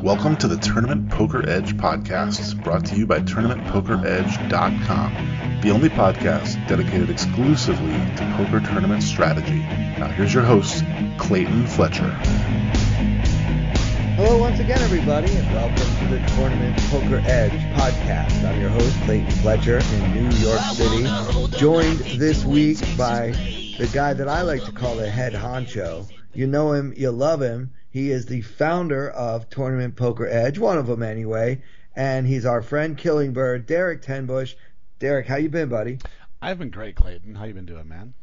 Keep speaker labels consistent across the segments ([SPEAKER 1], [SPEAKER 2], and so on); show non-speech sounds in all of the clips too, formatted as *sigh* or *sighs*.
[SPEAKER 1] Welcome to the Tournament Poker Edge podcast, brought to you by TournamentPokerEdge.com, the only podcast dedicated exclusively to poker tournament strategy. Now, here's your host, Clayton Fletcher.
[SPEAKER 2] Hello, once again, everybody, and welcome to the Tournament Poker Edge podcast. I'm your host, Clayton Fletcher, in New York City, joined this week by the guy that I like to call the head honcho. You know him, you love him. He is the founder of Tournament Poker Edge, one of them anyway, and he's our friend Killingbird, Derek Tenbush. Derek, how you been, buddy?
[SPEAKER 3] I've been great, Clayton. How you been doing, man?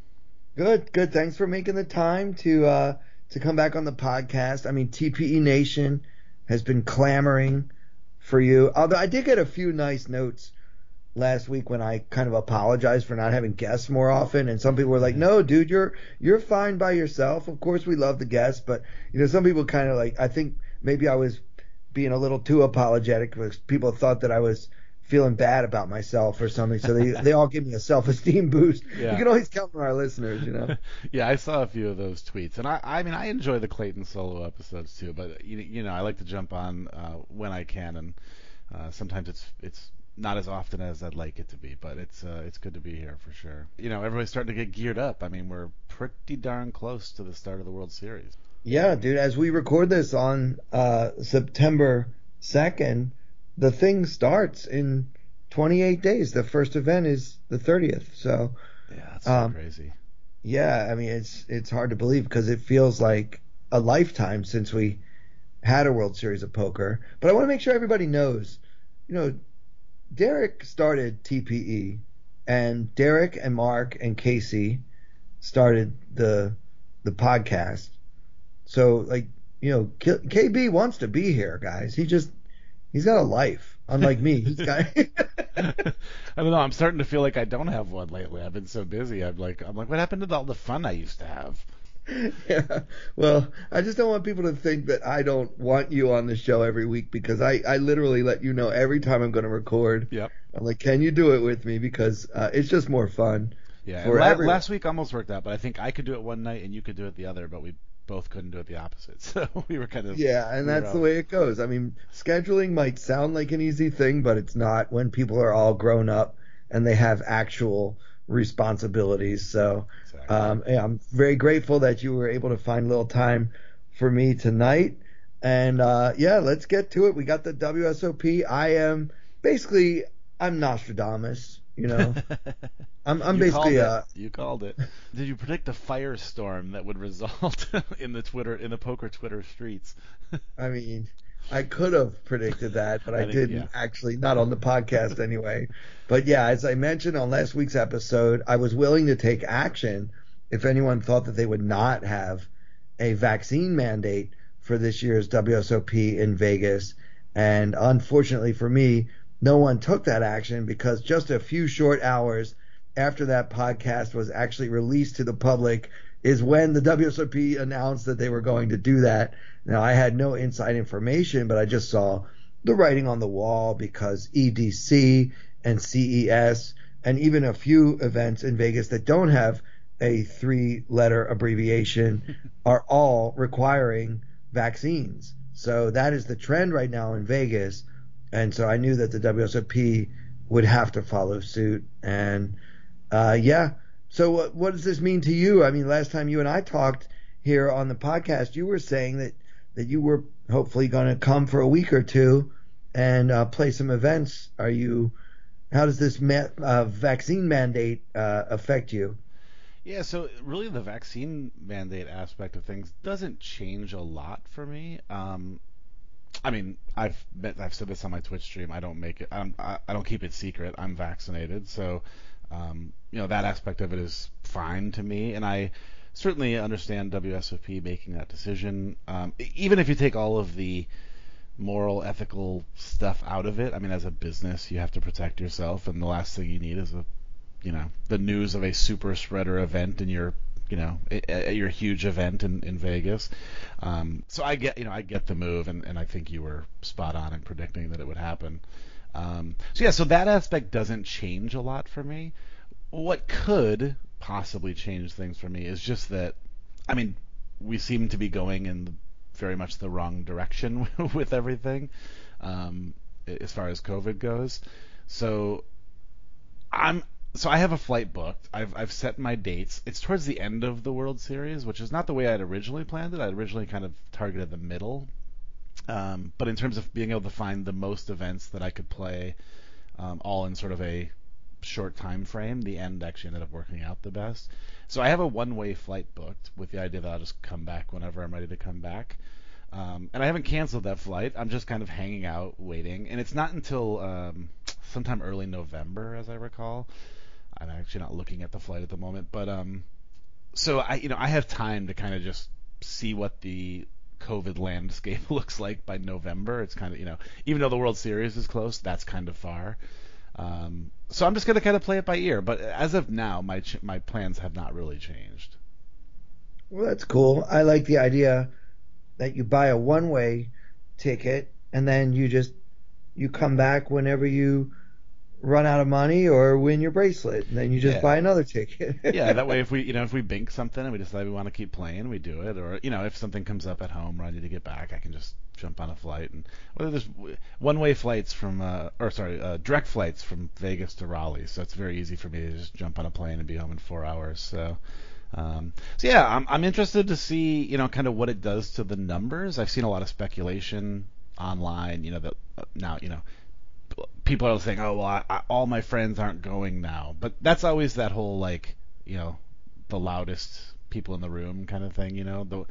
[SPEAKER 2] Good, good. Thanks for making the time to uh, to come back on the podcast. I mean, TPE Nation has been clamoring for you. Although I did get a few nice notes last week when I kind of apologized for not having guests more often, and some people were like, "No, dude, you're you're fine by yourself." Of course, we love the guests, but you know, some people kind of like. I think maybe I was being a little too apologetic because people thought that I was feeling bad about myself or something. So they they all give me a self esteem boost.
[SPEAKER 3] Yeah.
[SPEAKER 2] You can always count on our listeners, you know. *laughs*
[SPEAKER 3] yeah, I saw a few of those tweets, and I I mean I enjoy the Clayton solo episodes too, but you, you know I like to jump on uh, when I can, and uh, sometimes it's it's not as often as I'd like it to be, but it's uh, it's good to be here for sure. You know, everybody's starting to get geared up. I mean, we're pretty darn close to the start of the World Series.
[SPEAKER 2] Yeah, dude. As we record this on uh, September second, the thing starts in 28 days. The first event is the 30th. So
[SPEAKER 3] Yeah, that's so
[SPEAKER 2] Um,
[SPEAKER 3] crazy.
[SPEAKER 2] yeah, I mean it's it's hard to believe because it feels like a lifetime since we had a World Series of Poker. But I want to make sure everybody knows, you know, Derek started TPE, and Derek and Mark and Casey started the the podcast. So like you know, K- KB wants to be here, guys. He just he's got a life, unlike me. He's got. *laughs* *laughs*
[SPEAKER 3] I don't know. I'm starting to feel like I don't have one lately. I've been so busy. I'm like, I'm like, what happened to all the fun I used to have? *laughs*
[SPEAKER 2] yeah. Well, I just don't want people to think that I don't want you on the show every week because I, I literally let you know every time I'm going to record.
[SPEAKER 3] Yep.
[SPEAKER 2] I'm like, can you do it with me? Because uh, it's just more fun.
[SPEAKER 3] Yeah. La- last week almost worked out, but I think I could do it one night and you could do it the other, but we both couldn't do it the opposite. *laughs* So we were kind of
[SPEAKER 2] Yeah, and
[SPEAKER 3] we
[SPEAKER 2] that's the way it goes. I mean, scheduling might sound like an easy thing, but it's not when people are all grown up and they have actual responsibilities. So,
[SPEAKER 3] Exactly.
[SPEAKER 2] um, yeah, I'm very grateful that you were able to find a little time for me tonight. And uh, yeah, let's get to it. We got the WSOP. I am basically I'm Nostradamus. You know, *laughs* I'm I'm
[SPEAKER 3] You
[SPEAKER 2] basically uh,
[SPEAKER 3] you called it. Did you predict a firestorm that would result *laughs* in the Twitter in the poker Twitter streets?
[SPEAKER 2] I mean, I could have predicted that, but I,
[SPEAKER 3] I think-
[SPEAKER 2] didn't
[SPEAKER 3] yeah.
[SPEAKER 2] actually, not on the podcast anyway. But yeah, as I mentioned on last week's episode, I was willing to take action if anyone thought that they would not have a vaccine mandate for this year's WSOP in Vegas. And unfortunately for me, no one took that action because just a few short hours after that podcast was actually released to the public is when the WSOP announced that they were going to do that. Now, I had no inside information, but I just saw the writing on the wall because EDC and CES and even a few events in Vegas that don't have a three letter abbreviation *laughs* are all requiring vaccines. So that is the trend right now in Vegas. And so I knew that the WSOP would have to follow suit. And uh, yeah. So what, what does this mean to you? I mean, last time you and I talked here on the podcast, you were saying that, that you were hopefully going to come for a week or two and uh, play some events. Are you? How does this ma- uh, vaccine mandate uh, affect you?
[SPEAKER 3] Yeah, so really the vaccine mandate aspect of things doesn't change a lot for me. Um, I mean, I've I've said this on my Twitch stream. I don't make it. I'm, I, I don't keep it secret. I'm vaccinated, so um, you know that aspect of it is fine to me, and I certainly understand WSOP making that decision. Um, even if you take all of the moral, ethical stuff out of it, I mean, as a business, you have to protect yourself, and the last thing you need is a you know the news of a super spreader event in your you know at your huge event in, in Vegas. Um, so I get you know I get the move, and, and I think you were spot on in predicting that it would happen. Um, so yeah, so that aspect doesn't change a lot for me. What could possibly change things for me is just that, I mean, we seem to be going in very much the wrong direction *laughs* with everything um, as far as COVID goes. So I'm so I have a flight booked. I've I've set my dates. It's towards the end of the World Series, which is not the way I'd originally planned it. I'd originally kind of targeted the middle. Um, but in terms of being able to find the most events that I could play, um, all in sort of a short time frame, the end actually ended up working out the best. So I have a one-way flight booked with the idea that I'll just come back whenever I'm ready to come back. Um, and I haven't canceled that flight. I'm just kind of hanging out, waiting. And it's not until um, sometime early November, as I recall. I'm actually not looking at the flight at the moment, but um, so I, you know, I have time to kind of just see what the COVID landscape *laughs* looks like by November. It's kind of, you know, even though the World Series is close, that's kind of far. Um, so I'm just going to kind of play it by ear. But as of now, my ch- my plans have not really changed.
[SPEAKER 2] Well, that's cool. I like the idea that you buy a one way ticket and then you just you come back whenever you run out of money or win your bracelet and then you just
[SPEAKER 3] Yeah.
[SPEAKER 2] buy another ticket. *laughs*
[SPEAKER 3] yeah, that way if we you know if we bink something and we decide we want to keep playing, we do it. Or you know if something comes up at home where I need to get back, I can just jump on a flight and whether there's one way flights from uh, or sorry uh, direct flights from Vegas to Raleigh, so it's very easy for me to just jump on a plane and be home in four hours. So. Um, so yeah, I'm I'm interested to see you know kind of what it does to the numbers. I've seen a lot of speculation online, you know that uh, now you know people are saying, oh well, I, I, all my friends aren't going now, but that's always that whole like you know the loudest people in the room kind of thing, you know the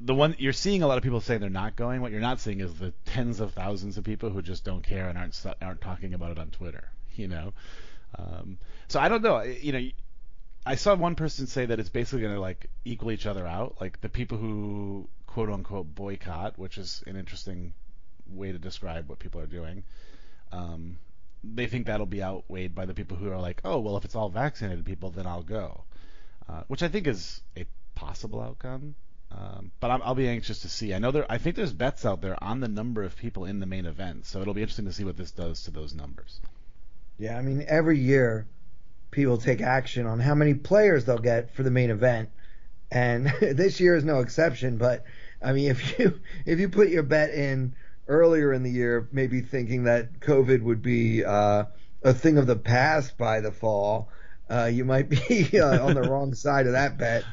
[SPEAKER 3] the one you're seeing a lot of people saying they're not going. What you're not seeing is the tens of thousands of people who just don't care and aren't aren't talking about it on Twitter. *laughs* You know, um, so I don't know. You know, I saw one person say that it's basically going to like equal each other out. Like the people who quote unquote boycott, which is an interesting way to describe what people are doing. Um, they think that'll be outweighed by the people who are like, oh well, if it's all vaccinated people, then I'll go, uh, which I think is a possible outcome. Um, but I'm, I'll be anxious to see. I know there. I think there's bets out there on the number of people in the main event, so it'll be interesting to see what this does to those numbers.
[SPEAKER 2] Yeah, I mean every year people take action on how many players they'll get for the main event, and *laughs* this year is no exception. But I mean, if you if you put your bet in earlier in the year, maybe thinking that COVID would be uh, a thing of the past by the fall, uh, you might be *laughs* uh, on the wrong side of that bet.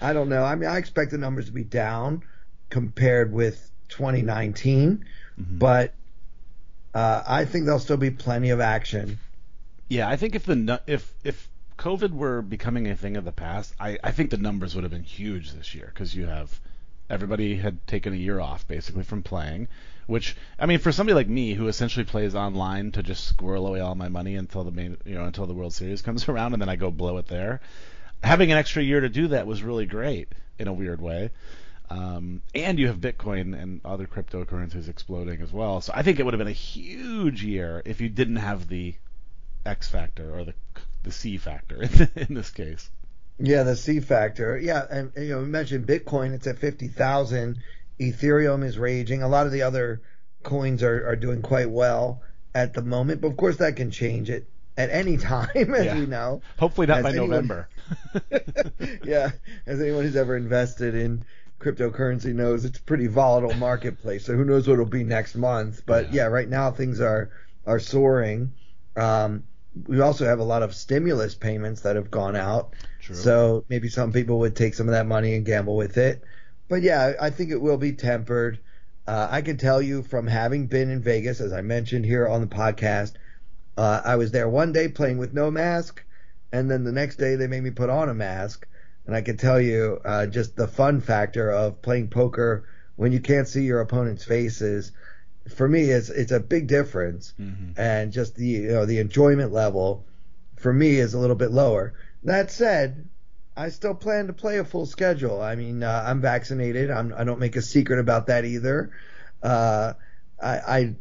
[SPEAKER 2] I don't know. I mean, I expect the numbers to be down compared with 2019,
[SPEAKER 3] Mhm.
[SPEAKER 2] but uh, I think there'll still be plenty of action.
[SPEAKER 3] Yeah, I think if the if if COVID were becoming a thing of the past, I, I think the numbers would have been huge this year because you have everybody had taken a year off basically from playing, which I mean for somebody like me who essentially plays online to just squirrel away all my money until the main you know until the World Series *laughs* comes around and then I go blow it there. Having an extra year to do that was really great in a weird way. Um, and you have Bitcoin and other cryptocurrencies exploding as well. So I think it would have been a huge year if you didn't have the X factor or the the C factor *laughs* in this case.
[SPEAKER 2] Yeah, the C factor. Yeah, and you know, we mentioned Bitcoin. It's at fifty thousand. Ethereum is raging. A lot of the other coins are, are doing quite well at the moment, but of course that can change it at any *laughs* time, as
[SPEAKER 3] Yeah.
[SPEAKER 2] we know.
[SPEAKER 3] Hopefully not
[SPEAKER 2] Has
[SPEAKER 3] by
[SPEAKER 2] anyone-
[SPEAKER 3] November. *laughs* *laughs*
[SPEAKER 2] yeah, as anyone who's ever invested in cryptocurrency knows, it's a pretty volatile marketplace. So who knows what it'll be next month? But
[SPEAKER 3] Yeah.
[SPEAKER 2] yeah, right now things are are soaring. Um, we also have a lot of stimulus payments that have gone out.
[SPEAKER 3] True.
[SPEAKER 2] So maybe some people would take some of that money and gamble with it. But yeah, I think it will be tempered. Uh, I can tell you from having been in Vegas, as I mentioned here on the podcast, uh, I was there one day playing with no mask, and then the next day they made me put on a mask. And I can tell you uh, just the fun factor of playing poker when you can't see your opponent's faces. For me, it's it's a big difference,
[SPEAKER 3] Mhm.
[SPEAKER 2] and just the you know the enjoyment level for me is a little bit lower. That said, I still plan to play a full schedule. I mean, uh, I'm vaccinated. I'm, I don't make a secret about that either. Uh, I, I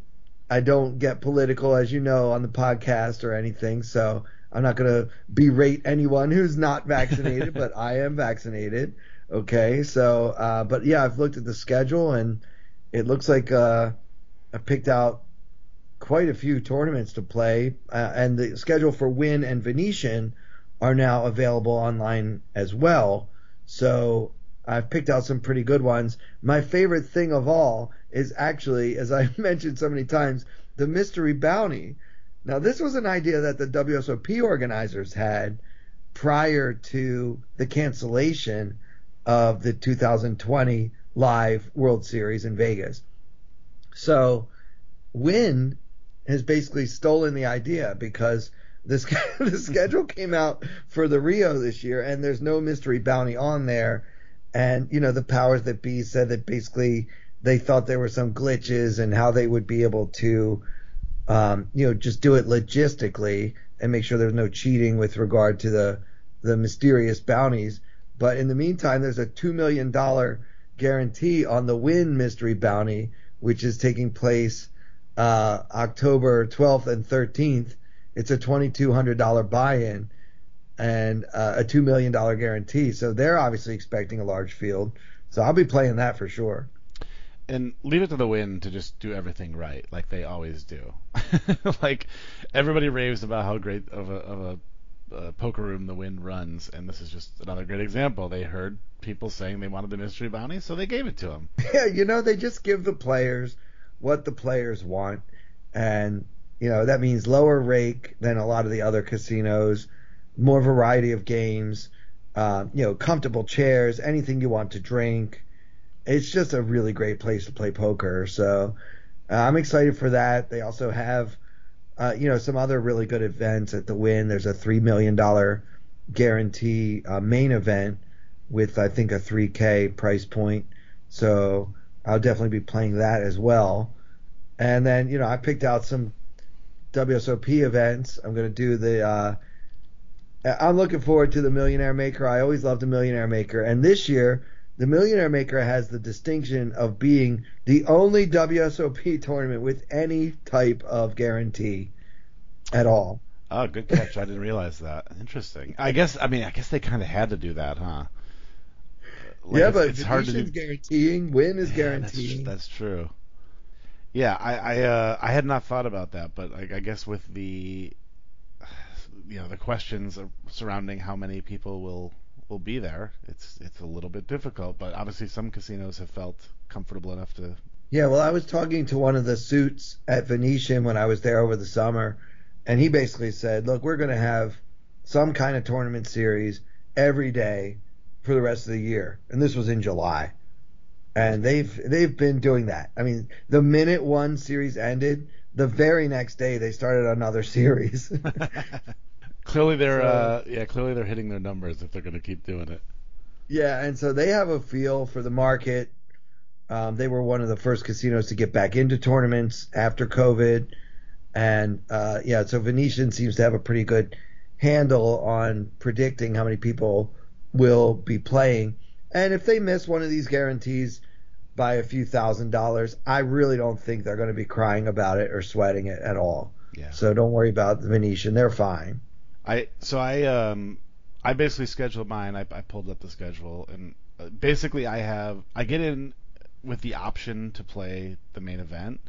[SPEAKER 2] I don't get political, as you know, on the podcast or anything. So I'm not going to berate anyone who's not *laughs* vaccinated, but I am vaccinated. Okay, so uh, but yeah, I've looked at the schedule and it looks like uh, I picked out quite a few tournaments to play, uh, and the schedule for Wynn and Venetian are now available online as well. So I've picked out some pretty good ones. My favorite thing of all is actually, as I *laughs* mentioned so many times, the mystery bounty. Now, this was an idea that the WSOP organizers had prior to the cancellation of the 2020 live World Series in Vegas. So, Wynn has basically stolen the idea because the, *laughs* the schedule came out for the Rio this year, and there's no mystery bounty on there. And you know the powers that be said that basically they thought there were some glitches and how they would be able to, um, you know, just do it logistically and make sure there's no cheating with regard to the the mysterious bounties. But in the meantime, there's a two million dollar guarantee on the Wynn mystery bounty, which is taking place uh, October 12th and 13th. It's a $2,200 buy-in and uh, a $2 million guarantee. So they're obviously expecting a large field. So I'll be playing that for sure.
[SPEAKER 3] And leave it to the Wynn to just do everything right, like they always do. *laughs* like everybody raves about how great of a, of a uh, poker room the Wynn runs, and this is just another great example. They heard people saying they wanted the mystery bounty, so they gave it to them.
[SPEAKER 2] Yeah, *laughs* you know, they just give the players what the players want, and you know that means lower rake than a lot of the other casinos, more variety of games, uh, you know, comfortable chairs, anything you want to drink. It's just a really great place to play poker. So uh, I'm excited for that. They also have uh, you know, some other really good events at the Wynn. There's a three million dollar guarantee uh, main event with I think a 3K price point. So I'll definitely be playing that as well. And then you know I picked out some WSOP events. I'm going to do the. Uh, I'm looking forward to the Millionaire Maker. I always loved the Millionaire Maker, and this year the Millionaire Maker has the distinction of being the only WSOP tournament with any type of guarantee at all.
[SPEAKER 3] Oh, good catch. I didn't realize that. Interesting. I guess I mean I guess they kind of had to do that, huh?
[SPEAKER 2] Like yeah, it's, but it's hard to do. guaranteeing. Wynn is yeah, guaranteeing.
[SPEAKER 3] That's, that's, true. Yeah, I I, uh, I had not thought about that, but I, I guess with the *sighs* you know the questions surrounding how many people will will be there. It's it's a little bit difficult, but obviously some casinos have felt comfortable enough to.
[SPEAKER 2] Yeah, well, I was talking to one of the suits at Venetian when I was there over the summer, and he basically said, "Look, we're going to have some kind of tournament series every day for the rest of the year," and this was in July, and they've they've been doing that. I mean, the minute one series ended, the very next day they started another *laughs* series. *laughs*
[SPEAKER 3] Clearly they're so, uh, yeah, clearly they're hitting their numbers if they're going to keep doing it.
[SPEAKER 2] Yeah, and so they have a feel for the market. Um, they were one of the first casinos to get back into tournaments after COVID, and uh, yeah, so Venetian seems to have a pretty good handle on predicting how many people will be playing. And if they miss one of these guarantees by a few thousand dollars, I really don't think they're going to be crying about it or sweating it at all. Yeah. So don't worry about the Venetian; they're fine.
[SPEAKER 3] I so I um I basically scheduled mine. I, I pulled up the schedule and uh, basically I have I get in with the option to play the main event.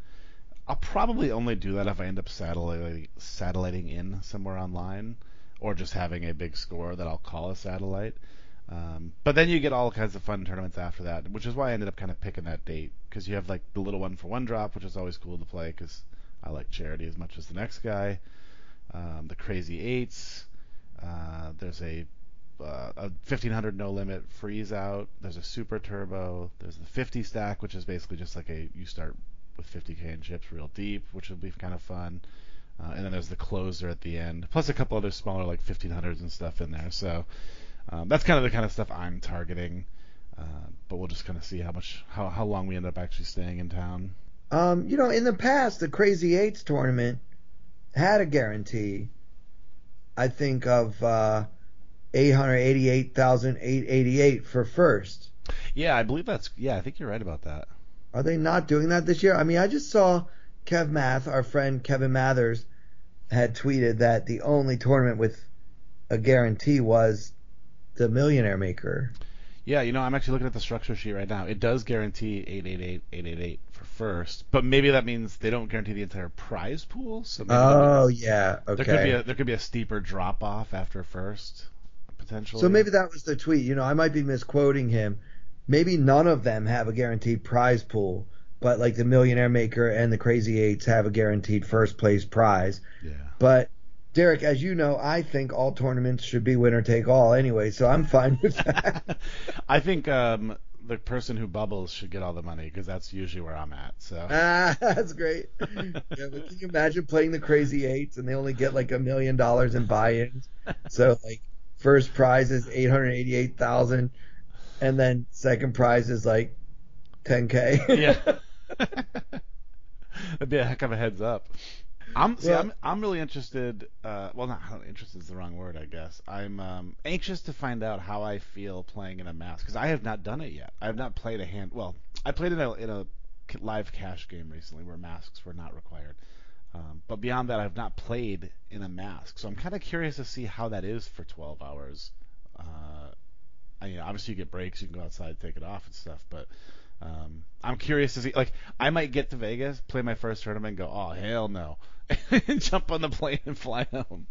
[SPEAKER 3] I'll probably only do that if I end up satelliting satelliting in somewhere online or just having a big score that I'll call a satellite. Um, but then you get all kinds of fun tournaments after that, which is why I ended up kind of picking that date because you have like the little one for one drop, which is always cool to play because I like charity as much as the next guy um, the Crazy Eights. Uh, there's a uh, a 1500 no limit freeze out. There's a super turbo. There's the 50 stack, which is basically just like a you start with 50k in chips real deep, which will be kind of fun. Uh, and then there's the closer at the end, plus a couple other smaller like 1500s and stuff in there. So um, that's kind of the kind of stuff I'm targeting. Uh, but we'll just kind of see how much how how long we end up actually staying in town.
[SPEAKER 2] Um, you know, in the past, the Crazy Eights tournament had a guarantee. I think of uh, 888,888 for first.
[SPEAKER 3] Yeah, I believe that's. Yeah, I think you're right about that.
[SPEAKER 2] Are they not doing that this year? I mean, I just saw Kev Math, our friend Kevin Mathers, had tweeted that the only tournament with a guarantee was the Millionaire Maker.
[SPEAKER 3] Yeah, you know, I'm actually looking at the structure sheet right now. It does guarantee 888, 888 for first, but maybe that means they don't guarantee the entire prize pool. So
[SPEAKER 2] oh yeah, okay.
[SPEAKER 3] There could be a there could be a steeper drop off after first, potentially.
[SPEAKER 2] So maybe that was the tweet. You know, I might be misquoting him, maybe none of them have a guaranteed prize pool, but like the Millionaire Maker and the Crazy Eights have a guaranteed first place prize.
[SPEAKER 3] Yeah.
[SPEAKER 2] But Derek, as you know, I think all tournaments should be winner take all anyway, so I'm fine with that. *laughs*
[SPEAKER 3] I think um, the person who bubbles should get all the money because that's usually where I'm at. So
[SPEAKER 2] ah, *laughs* that's great. Yeah, but can you imagine playing the Crazy Eights and they only get like a million dollars in buy-ins? So like first prize is eight hundred eighty-eight thousand, and then second prize is like ten k.
[SPEAKER 3] yeah, *laughs* that'd be a heck of a heads up. I'm see,
[SPEAKER 2] Well-
[SPEAKER 3] I'm I'm really interested. Uh, well, not interested is the wrong word, I guess. I'm um, anxious to find out how I feel playing in a mask because I have not done it yet. I have not played a hand. Well, I played in a in a live cash game recently where masks were not required. Um, but beyond that, I've not played in a mask, so I'm kind of curious to see how that is for 12 hours. Uh, I mean, obviously you get breaks, you can go outside, take it off and stuff, but um, I'm curious to see. Like, I might get to Vegas, play my first tournament, and go, oh hell no, *laughs* and jump on the plane and fly home.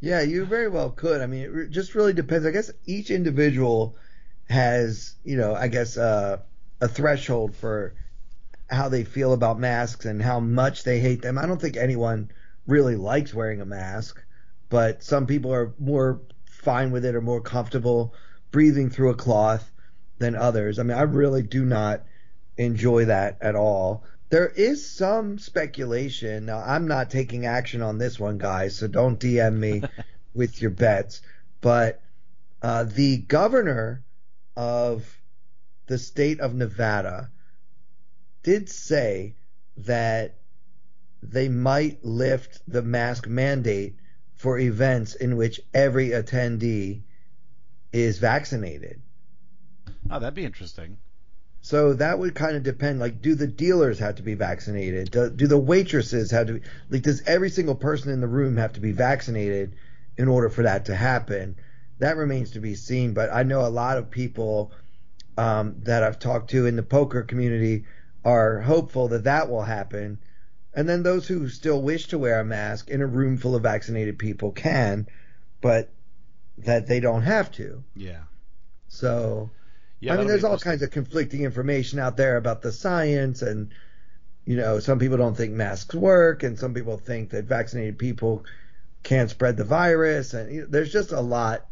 [SPEAKER 2] Yeah, you very well could. I mean, it re- just really depends. I guess each individual has, you know, I guess uh, a threshold for how they feel about masks and how much they hate them. I don't think anyone really likes wearing a mask, but some people are more fine with it or more comfortable breathing through a cloth than others. I mean, I really do not enjoy that at all. There is some speculation. Now, I'm not taking action on this one, guys, so don't DM me *laughs* with your bets. But uh, the governor of the state of Nevada did say that they might lift the mask mandate for events in which every attendee is vaccinated.
[SPEAKER 3] Oh, that'd be interesting.
[SPEAKER 2] So that would kind of depend. Like, do the dealers have to be vaccinated? Do, do the waitresses have to be? Like, does every single person in the room have to be vaccinated in order for that to happen? That remains to be seen. But I know a lot of people um, that I've talked to in the poker community are hopeful that that will happen. And then those who still wish to wear a mask in a room full of vaccinated people can, but that they don't have to.
[SPEAKER 3] Yeah.
[SPEAKER 2] So.
[SPEAKER 3] Yeah.
[SPEAKER 2] I mean, there's all kinds of conflicting information out there about the science, and you know, some people don't think masks work, and some people think that vaccinated people can't spread the virus, and you know, there's just a lot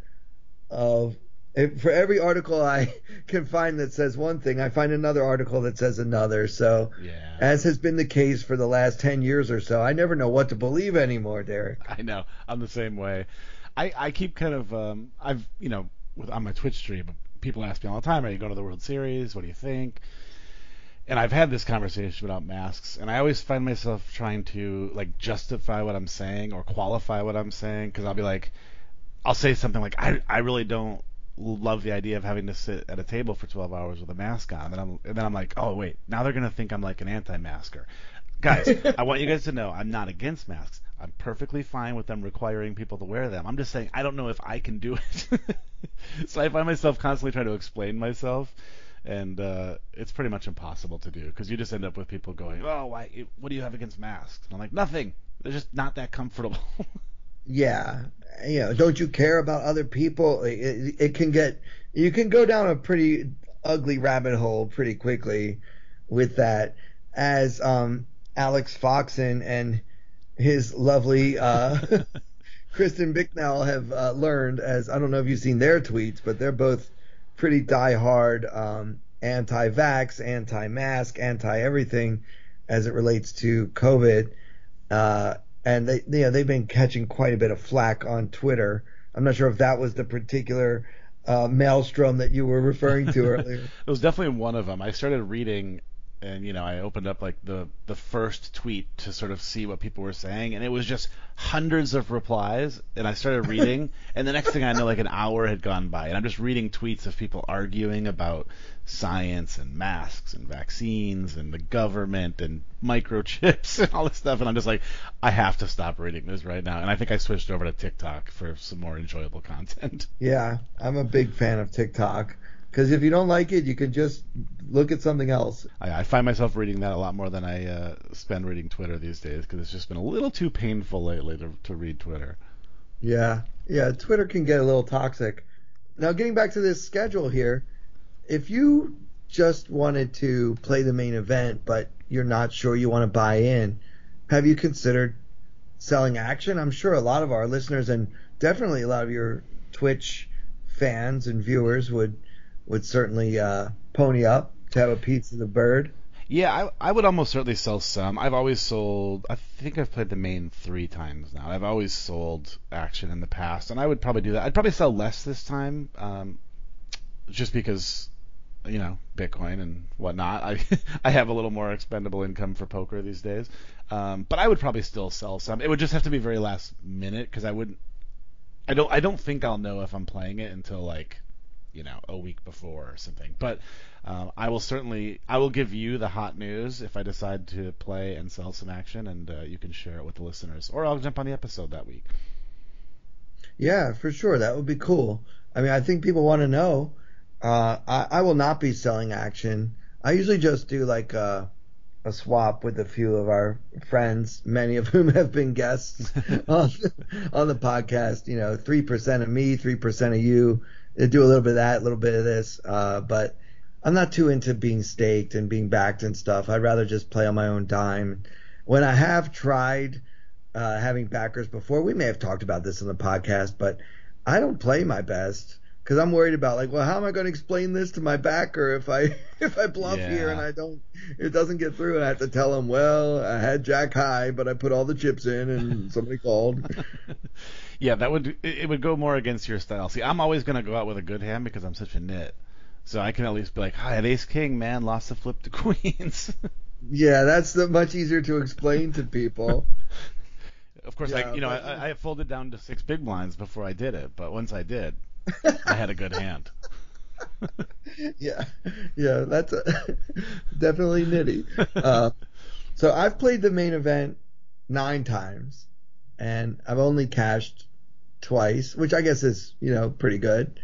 [SPEAKER 2] of. If, for every article I *laughs* can find that says one thing, I find another article that says another. So,
[SPEAKER 3] Yeah.
[SPEAKER 2] as has been the case for the last ten years or so, I never know what to believe anymore, Derek.
[SPEAKER 3] I know. I'm the same way. I, I keep kind of um I've you know with on my Twitch stream people ask me all the time, are you going to the World Series? What do you think? And I've had this conversation about masks, and I always find myself trying to like justify what I'm saying or qualify what I'm saying because I'll be like, I'll say something like, I I really don't love the idea of having to sit at a table for 12 hours with a mask on, and I'm and then I'm like, oh wait, now they're gonna think I'm like an anti-masker. Guys, *laughs* I want you guys to know I'm not against masks. I'm perfectly fine with them requiring people to wear them. I'm just saying I don't know if I can do it. *laughs* so I find myself constantly trying to explain myself, and uh, it's pretty much impossible to do because you just end up with people going, "Oh, why? What do you have against masks?" And I'm like, "Nothing. They're just not that comfortable." *laughs*
[SPEAKER 2] Yeah, you know, don't you care about other people? It, it, can get you can go down a pretty ugly rabbit hole pretty quickly with that, as um, Alex Foxen and his lovely uh, *laughs* Kristen Bicknell have uh, learned. As I don't know if you've seen their tweets, but they're both pretty diehard um, anti-vax, anti-mask, anti-everything as it relates to COVID. Uh, and they, you know, they've been catching quite a bit of flack on Twitter. I'm not sure if that was the particular uh, maelstrom that you were referring to *laughs* earlier.
[SPEAKER 3] it was definitely one of them. I started reading, and you know, I opened up like the the first tweet to sort of see what people were saying, and it was just hundreds of replies. And I started *laughs* reading, and the next thing I know, like an hour had gone by, and I'm just reading tweets of people arguing about science and masks and vaccines and the government and microchips *laughs* and all this stuff, and I'm just like, I have to stop reading this right now. And I think I switched over to TikTok for some more enjoyable content.
[SPEAKER 2] yeah, I'm a big fan of TikTok because if you don't like it, you can just look at something else.
[SPEAKER 3] I, I find myself reading that a lot more than I uh, spend reading Twitter these days because it's just been a little too painful lately to, to read Twitter.
[SPEAKER 2] Yeah, yeah, Twitter can get a little toxic. Now, getting back to this schedule here, if you just wanted to play the main event, but you're not sure you want to buy in, have you considered selling action? I'm sure a lot of our listeners and definitely a lot of your Twitch fans and viewers would would certainly uh, pony up to have a piece of the bird.
[SPEAKER 3] Yeah, I, I would almost certainly sell some. I've always sold. I think I've played the main three times now. I've always sold action in the past, and I would probably do that. I'd probably sell less this time, um, just because you know Bitcoin and whatnot. I *laughs* I have a little more expendable income for poker these days, um, but I would probably still sell some. It would just have to be very last minute because I wouldn't. I don't. I don't think I'll know if I'm playing it until like, you know, a week before or something. But um, I will certainly. I will give you the hot news if I decide to play and sell some action, and uh, you can share it with the listeners, or I'll jump on the episode that week.
[SPEAKER 2] Yeah, for sure. That would be cool. I mean, I think people want to know uh, I, I will not be selling action. I usually just do like a, a swap with a few of our friends, many of whom *laughs* have been guests *laughs* on, on the podcast. You know, three percent of me, three percent of you. They do a little bit of that, a little bit of this, uh, but I'm not too into being staked and being backed and stuff. I'd rather just play on my own dime. When I have tried uh, having backers before, we may have talked about this on the podcast, but I don't play my best because I'm worried about like, well, how am I going to explain this to my backer if I *laughs* if I bluff yeah. here and I don't, it doesn't get through, and I have to tell him, well, I had Jack high, but I put all the chips in, and *laughs* somebody called. *laughs*
[SPEAKER 3] yeah, that would it would go more against your style. See, I'm always going to go out with a good hand because I'm such a nit, so I can at least be like, hi, at Ace King, man, lost the flip *laughs* to Queens.
[SPEAKER 2] yeah, that's the, much easier to explain to people. *laughs*
[SPEAKER 3] Of course, yeah, I you know but, I, I folded down to six big blinds before I did it, but once I did, *laughs* I had a good hand.
[SPEAKER 2] yeah, yeah, that's a, definitely nitty. Uh, so I've played the main event nine times, and I've only cashed twice, which I guess is you know pretty good.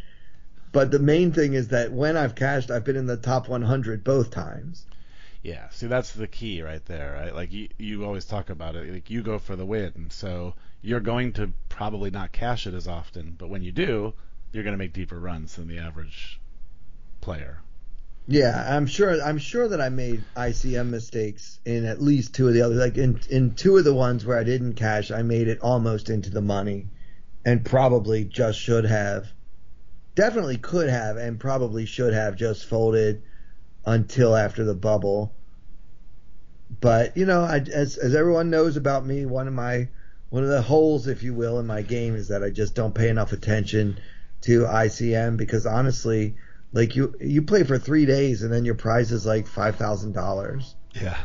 [SPEAKER 2] But the main thing is that when I've cashed, I've been in the top 100 both times.
[SPEAKER 3] Yeah, see that's the key right there, right? Like you you always talk about it, like you go for the win, so you're going to probably not cash it as often, but when you do, you're going to make deeper runs than the average player.
[SPEAKER 2] Yeah, I'm sure. I'm sure that I made ICM mistakes in at least two of the other. Like in in two of the ones where I didn't cash, I made it almost into the money, and probably just should have, definitely could have, and probably should have just folded until after the bubble. But you know, I, as as everyone knows about me, one of my one of the holes, if you will, in my game is that I just don't pay enough attention to ICM because honestly, like you you play for three days and then your prize is like five thousand dollars.
[SPEAKER 3] Yeah.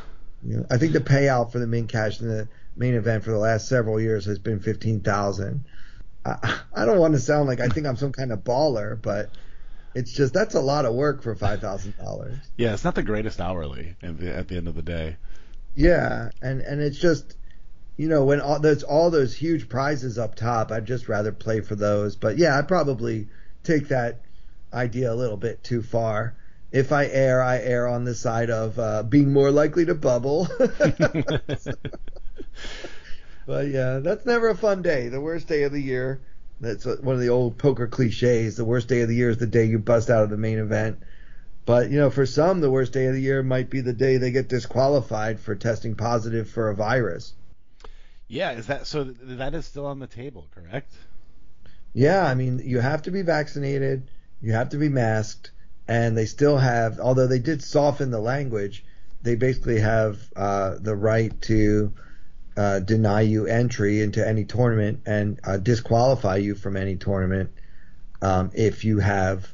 [SPEAKER 2] You know, I think the payout for the main cash in the main event for the last several years has been fifteen thousand. I, I don't want to sound like I think I'm some kind of baller, but it's just that's a lot of work for five thousand dollars.
[SPEAKER 3] Yeah, it's not the greatest hourly at the, at the end of the day.
[SPEAKER 2] Yeah, and and it's just you know, when all there's all those huge prizes up top, I'd just rather play for those. But yeah, I'd probably take that idea a little bit too far. If I err, I err on the side of uh, being more likely to bubble. *laughs* but yeah, that's never a fun day. The worst day of the year. That's one of the old poker cliches. The worst day of the year is the day you bust out of the main event. But you know, for some, the worst day of the year might be the day they get disqualified for testing positive for a virus.
[SPEAKER 3] Yeah, is that so? That is still on the table, correct?
[SPEAKER 2] Yeah, I mean, you have to be vaccinated, you have to be masked, and they still have, although they did soften the language, they basically have uh, the right to uh, deny you entry into any tournament and uh, disqualify you from any tournament um, if you have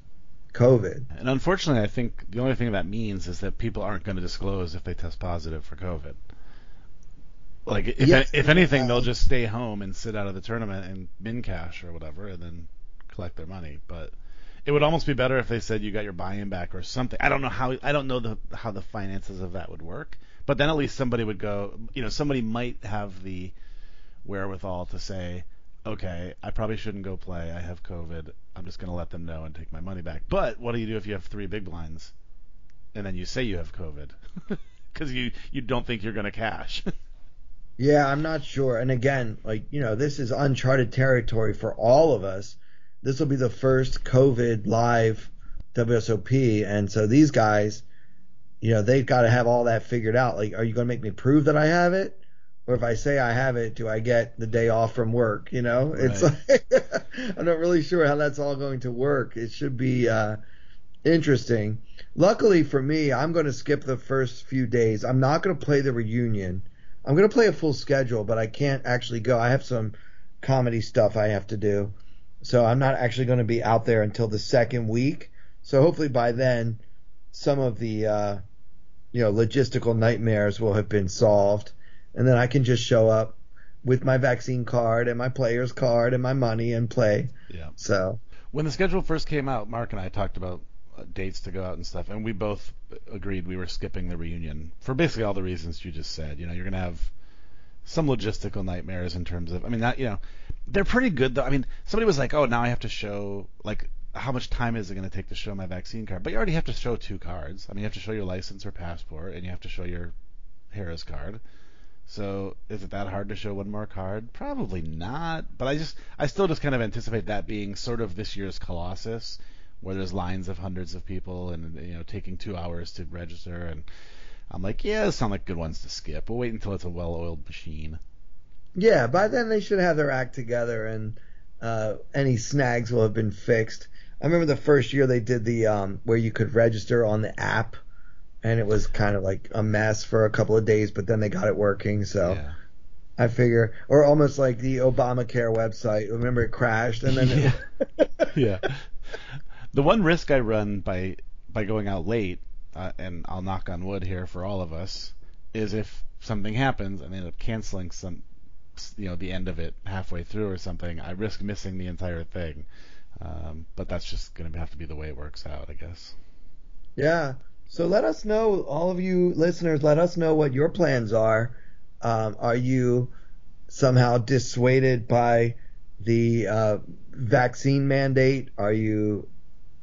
[SPEAKER 2] COVID.
[SPEAKER 3] And unfortunately, I think the only thing that means is that people aren't going to disclose if they test positive for COVID. Like if yes, if anything, they'll just stay home and sit out of the tournament and min cash or whatever, and then collect their money. But it would almost be better if they said you got your buy-in back or something. I don't know how I don't know the how the finances of that would work, but then at least somebody would go. You know, somebody might have the wherewithal to say, okay, I probably shouldn't go play. I have COVID. I'm just going to let them know and take my money back. But what do you do if you have three big blinds and then you say you have COVID *laughs* because you you don't think you're going to cash? *laughs*
[SPEAKER 2] Yeah, I'm not sure. And again, like, you know, this is uncharted territory for all of us. This will be the first COVID live WSOP, and so these guys, you know, they've got to have all that figured out. Like, are you going to make me prove that I have it? Or if I say I have it, do I get the day off from work? You know, it's like *laughs* I'm not really sure how that's all going to work. It should be uh, interesting. Luckily for me, I'm going to skip the first few days. I'm not going to play the reunion. I'm going to play a full schedule, but I can't actually go. I have some comedy stuff I have to do. So I'm not actually going to be out there until the second week. So hopefully by then, some of the, uh, you know, logistical nightmares will have been solved. And then I can just show up with my vaccine card and my player's card and my money and play.
[SPEAKER 3] Yeah.
[SPEAKER 2] So,
[SPEAKER 3] When the schedule first came out, Mark and I talked about uh, dates to go out and stuff, and we both agreed we were skipping the reunion for basically all the reasons you just said. You know, you're gonna have some logistical nightmares in terms of, I mean, that you know, they're pretty good though. I mean, somebody was like, oh, now I have to show like how much time is it going to take to show my vaccine card? But you already have to show two cards. I mean, you have to show your license or passport, and you have to show your Harrah's card. So is it that hard to show one more card? Probably not. But I just I still just kind of anticipate that being sort of this year's Colossus, where there's lines of hundreds of people and you know taking two hours to register and I'm like, yeah, those sound like good ones to skip. We'll wait until it's a well-oiled machine.
[SPEAKER 2] Yeah, by then they should have their act together and uh, any snags will have been fixed. I remember the first year they did the um, where you could register on the app, and it was kind of like a mess for a couple of days, but then they got it working. So
[SPEAKER 3] Yeah.
[SPEAKER 2] I figure, or almost like the Obamacare website. Remember it crashed, and then
[SPEAKER 3] Yeah.
[SPEAKER 2] it, *laughs*
[SPEAKER 3] yeah. The one risk I run by by going out late, uh, and I'll knock on wood here for all of us, is if something happens and they end up canceling some, you know, the end of it halfway through or something, I risk missing the entire thing. Um, but that's just going to have to be the way it works out, I guess.
[SPEAKER 2] Yeah. So let us know, all of you listeners, let us know what your plans are. Um, are you somehow dissuaded by the uh, vaccine mandate? Are you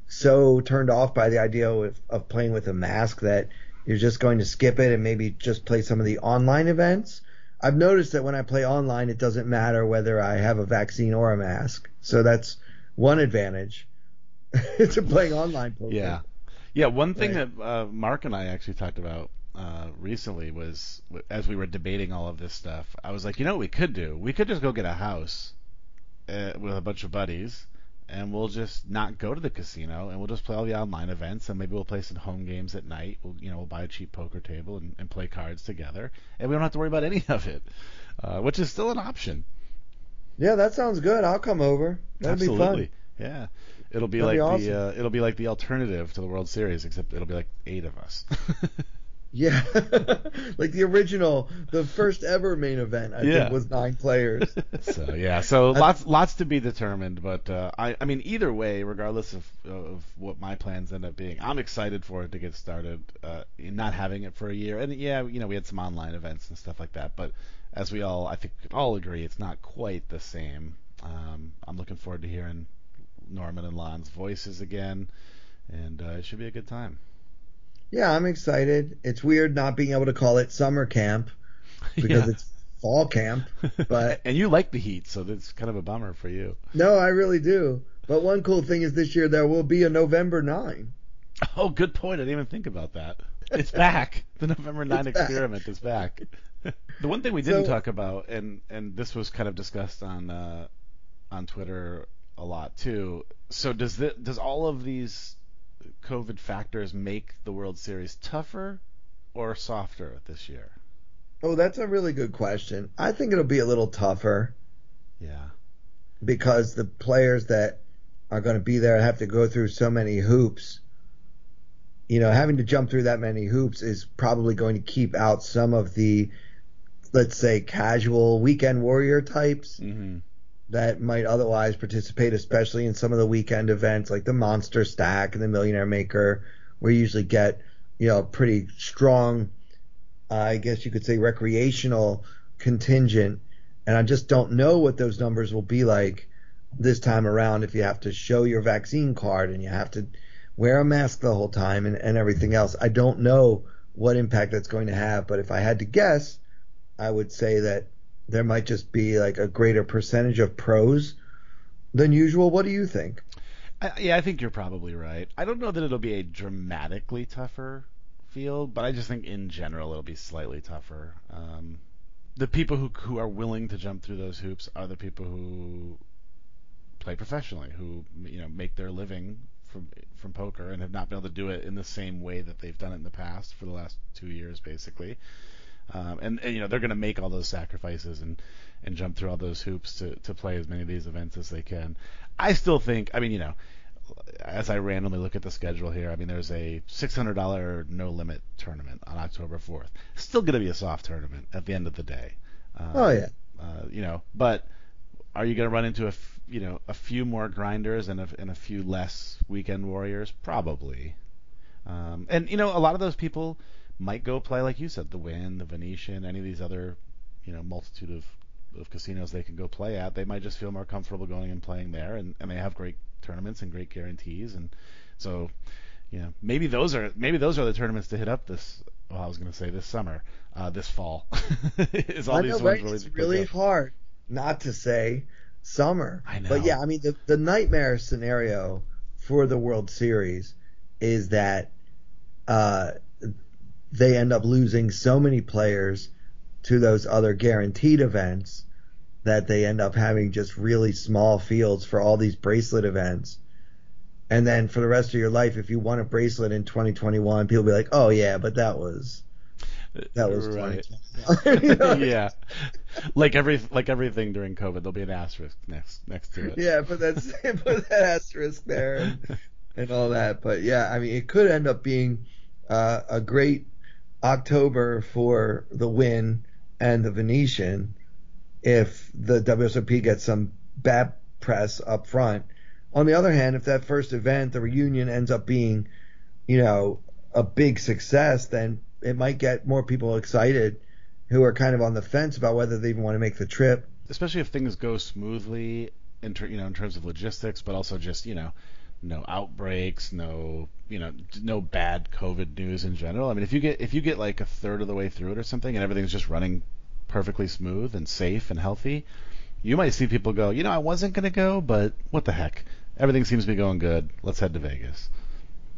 [SPEAKER 2] so turned off by the idea of, of playing with a mask that you're just going to skip it and maybe just play some of the online events? I've noticed that when I play online, it doesn't matter whether I have a vaccine or a mask. So that's one advantage *laughs* to playing online poker.
[SPEAKER 3] Yeah. Yeah, one thing
[SPEAKER 2] Right.
[SPEAKER 3] that uh, Mark and I actually talked about uh, recently was as we were debating all of this stuff, I was like, you know what we could do? We could just go get a house uh, with a bunch of buddies, and we'll just not go to the casino, and we'll just play all the online events, and maybe we'll play some home games at night. We'll, you know, we'll buy a cheap poker table and, and play cards together, and we don't have to worry about any *laughs* of it, uh, which is still an option.
[SPEAKER 2] Yeah, that sounds good. I'll come over. That'd
[SPEAKER 3] Absolutely.
[SPEAKER 2] be fun.
[SPEAKER 3] Yeah. It'll be
[SPEAKER 2] That'd
[SPEAKER 3] like
[SPEAKER 2] be
[SPEAKER 3] the uh, it'll be like the alternative to the World Series, except it'll be like eight of us. *laughs*
[SPEAKER 2] Yeah. *laughs* like the original, the first ever main event, I
[SPEAKER 3] Yeah.
[SPEAKER 2] think, was nine players. *laughs*
[SPEAKER 3] so yeah, so lots lots to be determined, but uh, I I mean either way, regardless of of what my plans end up being, I'm excited for it to get started. Uh, in not having it for a year, and yeah, you know we had some online events and stuff like that, but as we all I think all agree, it's not quite the same. Um, I'm looking forward to hearing Norman and Lon's voices again, and uh, it should be a good time.
[SPEAKER 2] Yeah, I'm excited. It's weird not being able to call it summer camp *laughs* because
[SPEAKER 3] Yeah.
[SPEAKER 2] it's fall camp. But *laughs*
[SPEAKER 3] and you like the heat, so that's kind of a bummer for you.
[SPEAKER 2] no, I really do. But one cool thing is this year there will be a November 9.
[SPEAKER 3] Oh, good point. I didn't even think about that. *laughs* It's back. The November 9
[SPEAKER 2] It's back.
[SPEAKER 3] experiment is back. the one thing we didn't
[SPEAKER 2] So-
[SPEAKER 3] talk about, and and this was kind of discussed on uh, on Twitter a lot too. So does the, does all of these COVID factors make the World Series tougher or softer this year?
[SPEAKER 2] Oh, that's a really good question. I think it'll be a little tougher
[SPEAKER 3] Yeah.
[SPEAKER 2] because the players that are going to be there have to go through so many hoops. You know, having to jump through that many hoops is probably going to keep out some of the, let's say, casual weekend warrior types
[SPEAKER 3] hmm
[SPEAKER 2] that might otherwise participate, especially in some of the weekend events like the Monster Stack and the Millionaire Maker, where you usually get, you know, pretty strong, uh, I guess you could say, recreational contingent. And I just don't know what those numbers will be like this time around if you have to show your vaccine card and you have to wear a mask the whole time and, and everything else. I don't know what impact that's going to have, but if I had to guess, I would say that there might just be like a greater percentage of pros than usual. What do you think?
[SPEAKER 3] I, yeah, I think you're probably right. I don't know that it'll be a dramatically tougher field, but I just think in general it'll be slightly tougher. Um, the people who who are willing to jump through those hoops are the people who play professionally, who you know make their living from from poker and have not been able to do it in the same way that they've done it in the past for the last two years, basically. Um, and, and you know they're going to make all those sacrifices and and jump through all those hoops to to play as many of these events as they can. I still think, I mean, you know, as I randomly look at the schedule here, I mean, there's a $600 no limit tournament on October 4th. Still going to be a soft tournament at the end of the day.
[SPEAKER 2] Um, oh yeah.
[SPEAKER 3] Uh, you know, but are you going to run into a f- you know a few more grinders and a, and a few less weekend warriors? Probably. Um, and you know, a lot of those people might go play like you said, the Wynn, the Venetian, any of these other you know multitude of of casinos they can go play at. They might just feel more comfortable going and playing there, and, and they have great tournaments and great guarantees, and so you know maybe those are maybe those are the tournaments to hit up this. Well, I was going to say this summer, uh, this fall. *laughs*
[SPEAKER 2] is all I know, right? Really it's really hard not to say summer.
[SPEAKER 3] I know.
[SPEAKER 2] But yeah, I mean the the nightmare scenario for the World Series is that uh, they end up losing so many players to those other guaranteed events that they end up having just really small fields for all these bracelet events. And then for the rest of your life, if you won a bracelet in 2021, people will be like, "Oh yeah, but that was that was right. *laughs* *laughs*
[SPEAKER 3] yeah, like every like everything during COVID, there'll be an asterisk next next to it.
[SPEAKER 2] Yeah, but that's *laughs* put that asterisk there and, and all that. But yeah, I mean, it could end up being uh, a great October for the Wynn and the Venetian if the WSOP gets some bad press up front. On the other hand, if that first event, the reunion, ends up being, you know, a big success, then it might get more people excited who are kind of on the fence about whether they even want to make the trip.
[SPEAKER 3] Especially if things go smoothly, in ter- you know, in terms of logistics, but also just you know, no outbreaks, no you know, no bad COVID news in general. I mean, if you get if you get like a third of the way through it or something, and everything's just running perfectly smooth and safe and healthy, you might see people go, you know, I wasn't to go, but what the heck? Everything seems to be going good. Let's head to Vegas.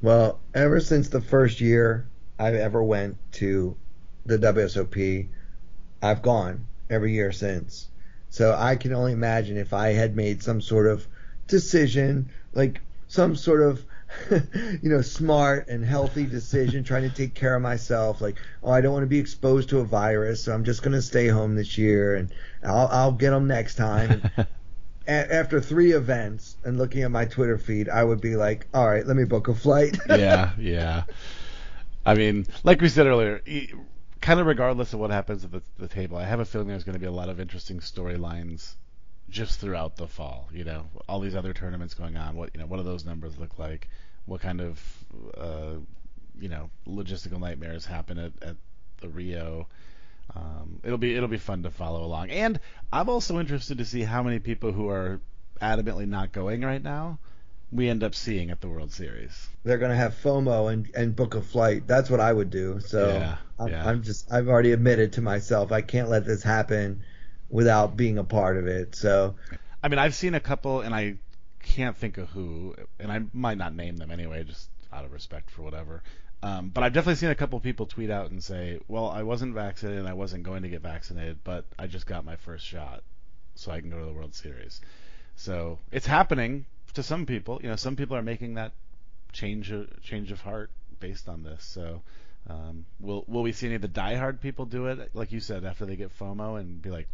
[SPEAKER 2] Well, ever since the first year I ever went to the WSOP, I've gone every year since. So I can only imagine if I had made some sort of decision, like some sort of *laughs* you know, smart and healthy decision, trying to take care of myself. Like, oh, I don't want to be exposed to a virus, so I'm just going to stay home this year, and I'll I'll get them next time. *laughs* a- after three events and looking at my Twitter feed, I would be like, all right, let me book a flight. *laughs*
[SPEAKER 3] yeah, yeah. I mean, like we said earlier, kind of regardless of what happens at the, the table, I have a feeling there's going to be a lot of interesting storylines just throughout the fall. You know, all these other tournaments going on. What you know, what do those numbers look like? What kind of uh, you know logistical nightmares happen at, at the Rio? Um, it'll be it'll be fun to follow along, and I'm also interested to see how many people who are adamantly not going right now we end up seeing at the World Series.
[SPEAKER 2] They're going to have FOMO and, and book a flight. That's what I would do. So
[SPEAKER 3] yeah,
[SPEAKER 2] I'm,
[SPEAKER 3] yeah.
[SPEAKER 2] I'm just I've already admitted to myself I can't let this happen without being a part of it. So,
[SPEAKER 3] I mean, I've seen a couple, and I can't think of who, and I might not name them anyway, just out of respect for whatever. Um, but I've definitely seen a couple people tweet out and say, "Well, I wasn't vaccinated, and I wasn't going to get vaccinated, but I just got my first shot, so I can go to the World Series." So it's happening to some people. You know, some people are making that change of, change of heart based on this. So um, will will we see any of the diehard people do it, like you said, after they get FOMO and be like,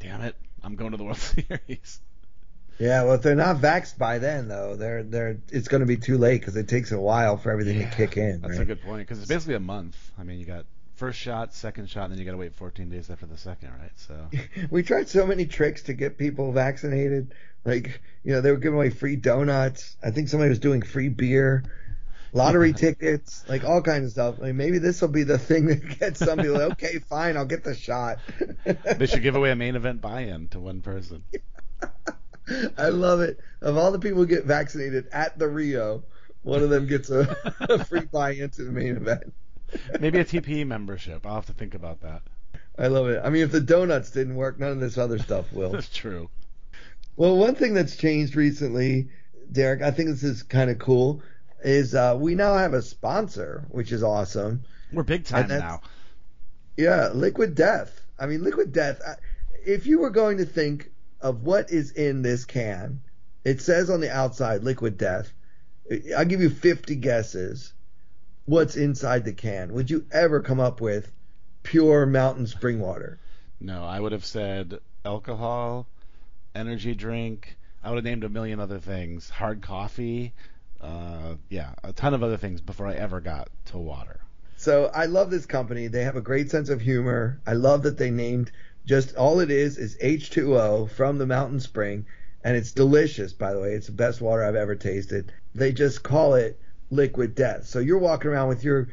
[SPEAKER 3] damn it, I'm going to the World *laughs* Series.
[SPEAKER 2] Yeah, well, if they're not vaxxed by then, though, they're they're it's going to be too late because it takes a while for everything
[SPEAKER 3] yeah,
[SPEAKER 2] to kick in.
[SPEAKER 3] That's
[SPEAKER 2] right?
[SPEAKER 3] a good point because it's basically a month. I mean, you got first shot, second shot, and then you got to wait 14 days after the second, right? So *laughs*
[SPEAKER 2] we tried so many tricks to get people vaccinated. Like, you know, they were giving away free donuts. I think somebody was doing free beer lottery tickets, like all kinds of stuff. I mean, maybe this will be the thing that gets some people. Like, okay, *laughs* fine, I'll get the shot.
[SPEAKER 3] they should give away a main event buy-in to one person. *laughs*
[SPEAKER 2] I love it. Of all the people who get vaccinated at the Rio, one of them gets a, a free *laughs* buy-in to the main event.
[SPEAKER 3] Maybe a TPE membership. I'll have to think about that.
[SPEAKER 2] I love it. I mean, if the donuts didn't work, none of this other stuff will.
[SPEAKER 3] That's true.
[SPEAKER 2] Well, one thing that's changed recently Derek, I think this is kind of cool. Is uh, we now have a sponsor, which is awesome.
[SPEAKER 3] We're big time now.
[SPEAKER 2] Yeah, Liquid Death. I mean, Liquid Death. If you were going to think of what is in this can, it says on the outside Liquid Death. I'll give you 50 guesses. What's inside the can? Would you ever come up with pure mountain spring water?
[SPEAKER 3] No, I would have said alcohol, energy drink. I would have named a million other things. Hard coffee. Uh, yeah, a ton of other things before I ever got to water.
[SPEAKER 2] So I love this company. They have a great sense of humor. I love that they named just all it is is H2O from the mountain spring, and it's delicious. By the way, it's the best water I've ever tasted. They just call it liquid death. So you're walking around with your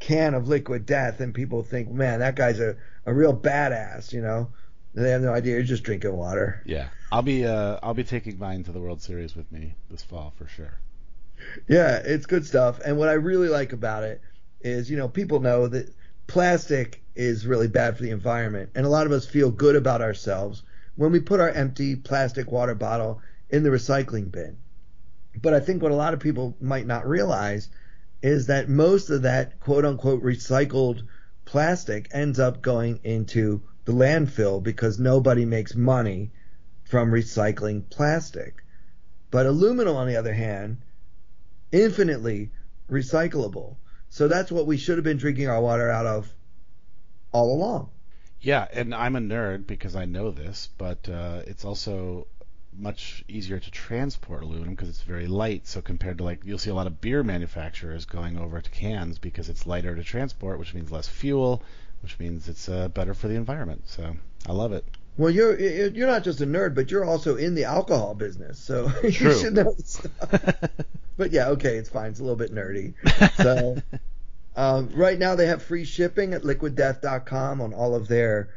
[SPEAKER 2] can of liquid death, and people think, man, that guy's a, a real badass, you know. They have no idea you're just drinking water.
[SPEAKER 3] Yeah, I'll be uh, I'll be taking mine to the World Series with me this fall for sure.
[SPEAKER 2] Yeah, it's good stuff. And what I really like about it is, you know, people know that plastic is really bad for the environment, and a lot of us feel good about ourselves when we put our empty plastic water bottle in the recycling bin. But I think what a lot of people might not realize is that most of that quote unquote recycled plastic ends up going into the landfill because nobody makes money from recycling plastic. But aluminum, on the other hand, infinitely recyclable. So that's what we should have been drinking our water out of all along.
[SPEAKER 3] Yeah, and I'm a nerd because I know this, but uh, it's also much easier to transport aluminum because it's very light. So compared to like you'll see a lot of beer manufacturers going over to cans because it's lighter to transport, which means less fuel, which means it's uh, better for the environment. So I love it.
[SPEAKER 2] Well, you're you're not just a nerd, but you're also in the alcohol business, so *laughs* you should know stuff. but yeah, okay, it's fine. It's a little bit nerdy. *laughs* So um, right now they have free shipping at liquiddeath.com on all of their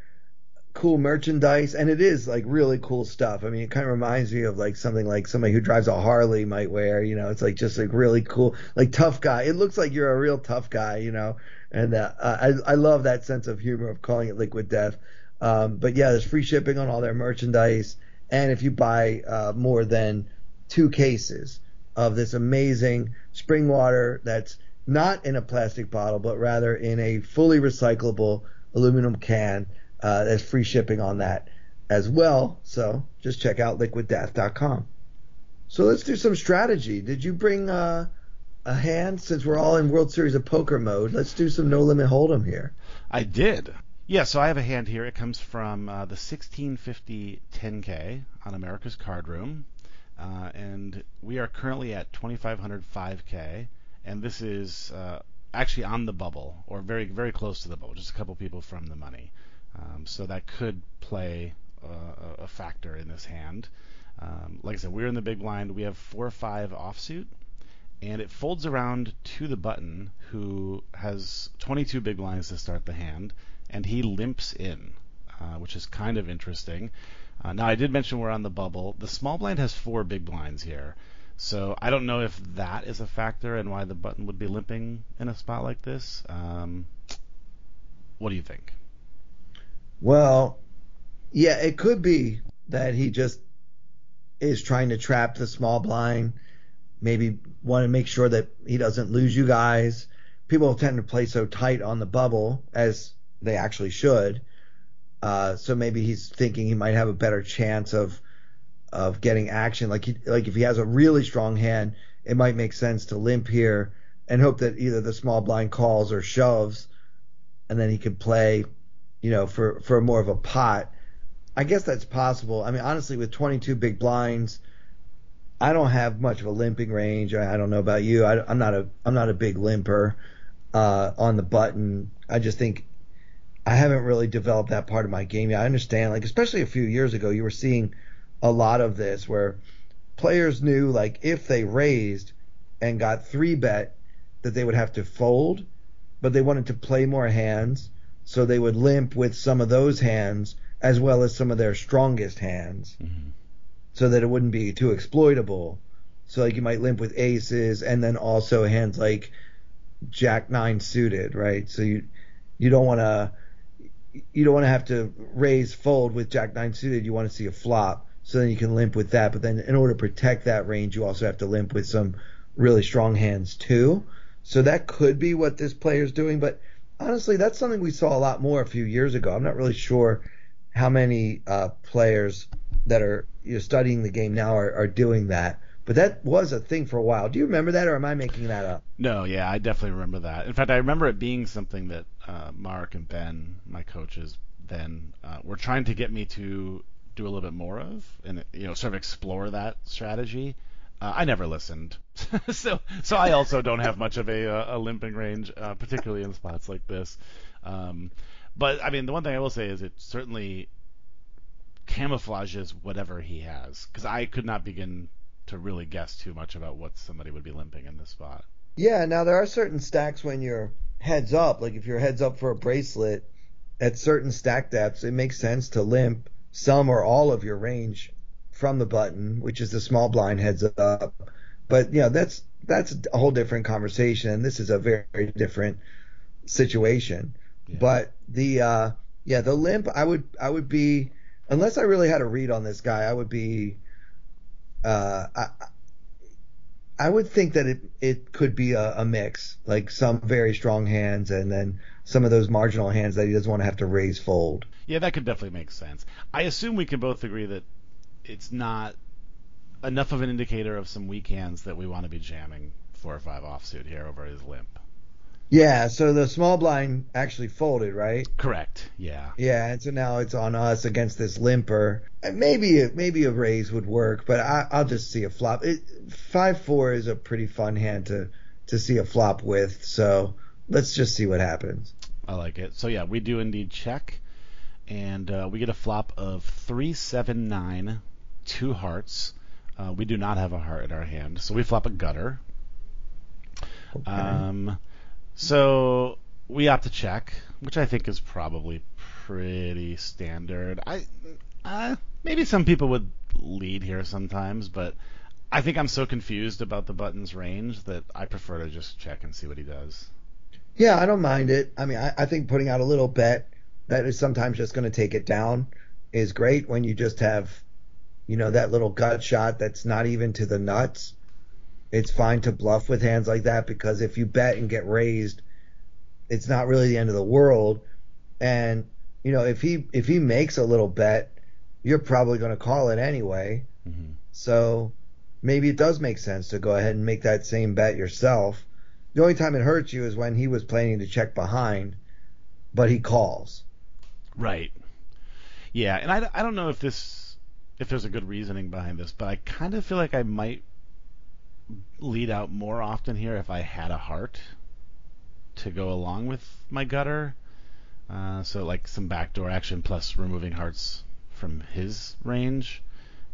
[SPEAKER 2] cool merchandise, and it is like really cool stuff. I mean, it kind of reminds me of like something like somebody who drives a Harley might wear. You know, it's like just like really cool, like tough guy. It looks like you're a real tough guy, you know. And uh, I I love that sense of humor of calling it Liquid Death. Um, but yeah, there's free shipping on all their merchandise, and if you buy uh, more than two cases of this amazing spring water that's not in a plastic bottle, but rather in a fully recyclable aluminum can, uh, there's free shipping on that as well. So just check out liquiddeath.com. So let's do some strategy. Did you bring uh, a hand since we're all in World Series of Poker mode? Let's do some no limit hold'em here.
[SPEAKER 3] I did. Yeah, so I have a hand here. It comes from uh, the 1650 10K on America's Card Room. Uh, and we are currently at 2500 5K. And this is uh, actually on the bubble, or very, very close to the bubble, just a couple people from the money. Um, so that could play a factor in this hand. Um, like I said, we're in the big blind. We have 4 5 offsuit and it folds around to the button who has 22 big blinds to start the hand and he limps in, uh, which is kind of interesting. Uh, now, I did mention we're on the bubble. The small blind has four big blinds here. So I don't know if that is a factor and why the button would be limping in a spot like this. Um, what do you think?
[SPEAKER 2] Well, yeah, it could be that he just is trying to trap the small blind. Maybe want to make sure that he doesn't lose you guys. People tend to play so tight on the bubble as they actually should. Uh, so maybe he's thinking he might have a better chance of of getting action. Like he, like if he has a really strong hand, it might make sense to limp here and hope that either the small blind calls or shoves, and then he could play, you know, for for more of a pot. I guess that's possible. I mean, honestly, with 22 big blinds, I don't have much of a limping range. I, don't know about you. I, am not a I'm not a big limper uh, on the button. I just think I haven't really developed that part of my game yet. I understand, like especially a few years ago, you were seeing a lot of this where players knew like if they raised and got three bet that they would have to fold, but they wanted to play more hands, so they would limp with some of those hands as well as some of their strongest hands, mm-hmm. so that it wouldn't be too exploitable. So like you might limp with aces and then also hands like Jack nine suited, right? So you you don't want to you don't want to have to raise fold with Jack nine suited. You want to see a flop. So then you can limp with that. But then in order to protect that range, you also have to limp with some really strong hands too. So that could be what this player's doing. But honestly, that's something we saw a lot more a few years ago. I'm not really sure how many uh, players that are you know, studying the game now are, are doing that. But that was a thing for a while. Do you remember that, or am I making that up?
[SPEAKER 3] No, yeah, I definitely remember that. In fact, I remember it being something that uh, Mark and Ben, my coaches, then uh, were trying to get me to do a little bit more of, and you know, sort of explore that strategy. Uh, I never listened, *laughs* so so I also don't have much of a, uh, a limping range, uh, particularly in spots like this. Um, but I mean, the one thing I will say is it certainly camouflages whatever he has, because I could not begin to really guess too much about what somebody would be limping in this spot.
[SPEAKER 2] Yeah, now there are certain stacks when you're heads up, like if you're heads up for a bracelet at certain stack depths, it makes sense to limp some or all of your range from the button, which is the small blind heads up. But you know, that's that's a whole different conversation and this is a very, very different situation. Yeah. But the uh yeah, the limp I would I would be unless I really had a read on this guy, I would be uh, I, I would think that it it could be a, a, mix, like some very strong hands and then some of those marginal hands that he doesn't want to have to raise fold.
[SPEAKER 3] Yeah, that could definitely make sense. I assume we can both agree that it's not enough of an indicator of some weak hands that we want to be jamming four or five offsuit here over his limp.
[SPEAKER 2] Yeah, so the small blind actually folded, right?
[SPEAKER 3] Correct. Yeah.
[SPEAKER 2] Yeah, and so now it's on us against this limper. Maybe maybe a raise would work, but I, will just see a flop. It, five four is a pretty fun hand to to see a flop with. So let's just see what happens.
[SPEAKER 3] I like it. So yeah, we do indeed check, and uh, we get a flop of three seven nine, two hearts. Uh, we do not have a heart in our hand, so we flop a gutter. Okay. Um so we opt to check, which I think is probably pretty standard. I uh, maybe some people would lead here sometimes, but I think I'm so confused about the button's range that I prefer to just check and see what he does.
[SPEAKER 2] Yeah, I don't mind it. I mean, I, I think putting out a little bet that is sometimes just going to take it down is great when you just have, you know, that little gut shot that's not even to the nuts it's fine to bluff with hands like that because if you bet and get raised, it's not really the end of the world. And you know, if he if he makes a little bet, you're probably going to call it anyway. Mm-hmm. So maybe it does make sense to go ahead and make that same bet yourself. The only time it hurts you is when he was planning to check behind, but he calls.
[SPEAKER 3] Right. Yeah, and I, I don't know if this if there's a good reasoning behind this, but I kind of feel like I might lead out more often here if I had a heart to go along with my gutter. Uh, so like some backdoor action plus removing hearts from his range.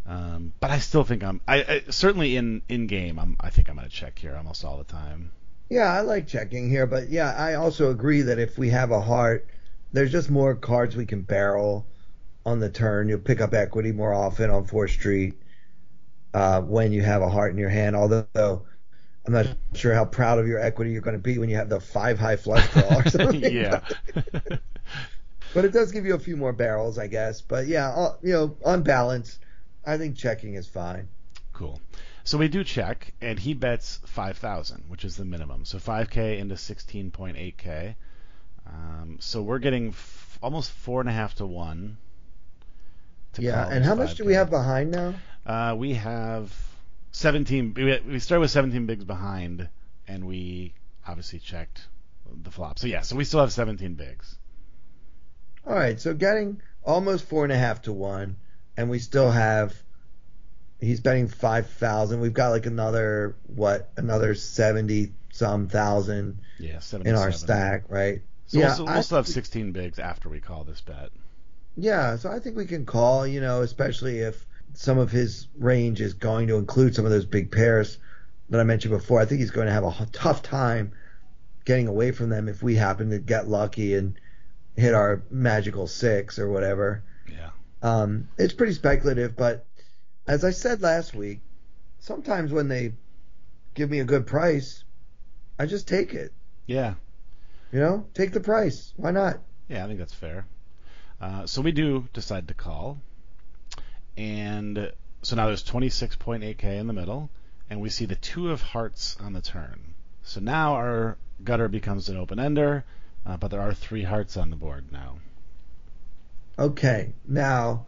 [SPEAKER 3] Um, but I still think I'm. I, I certainly in in game. I'm. I think I'm gonna check here almost all the time.
[SPEAKER 2] Yeah, I like checking here, but yeah, I also agree that if we have a heart, there's just more cards we can barrel on the turn. You'll pick up equity more often on Fourth Street uh, when you have a heart in your hand. Although I'm not sure how proud of your equity you're going to be when you have the five high flush *laughs* draw or something.
[SPEAKER 3] yeah. *laughs*
[SPEAKER 2] but it does give you a few more barrels, I guess. But yeah, uh, you know, on balance, I think checking is fine.
[SPEAKER 3] Cool. So we do check, and he bets 5,000, which is the minimum. So 5K into 16.8K. Um, so we're getting f- almost four and a half to one.
[SPEAKER 2] To yeah, and how much do we have behind now?
[SPEAKER 3] Uh, we have 17. We, we started with 17 bigs behind, and we obviously checked the flop. So yeah, so we still have 17 bigs.
[SPEAKER 2] All right, so getting almost four and a half to one, and we still have. He's betting five thousand. We've got like another what? Another seventy some thousand.
[SPEAKER 3] Yeah,
[SPEAKER 2] in our stack, right?
[SPEAKER 3] So yeah, we'll, we'll still have 16 bigs after we call this bet.
[SPEAKER 2] Yeah, so I think we can call. You know, especially if some of his range is going to include some of those big pairs that I mentioned before. I think he's going to have a tough time getting away from them if we happen to get lucky and hit our magical six or whatever.
[SPEAKER 3] Yeah.
[SPEAKER 2] Um, it's pretty speculative, but as I said last week, sometimes when they give me a good price, I just take it.
[SPEAKER 3] Yeah.
[SPEAKER 2] You know, take the price. Why not?
[SPEAKER 3] Yeah, I think that's fair. Uh, so we do decide to call and so now there's 26.8k in the middle, and we see the two of hearts on the turn. So now our gutter becomes an open ender, uh, but there are three hearts on the board now.
[SPEAKER 2] Okay, now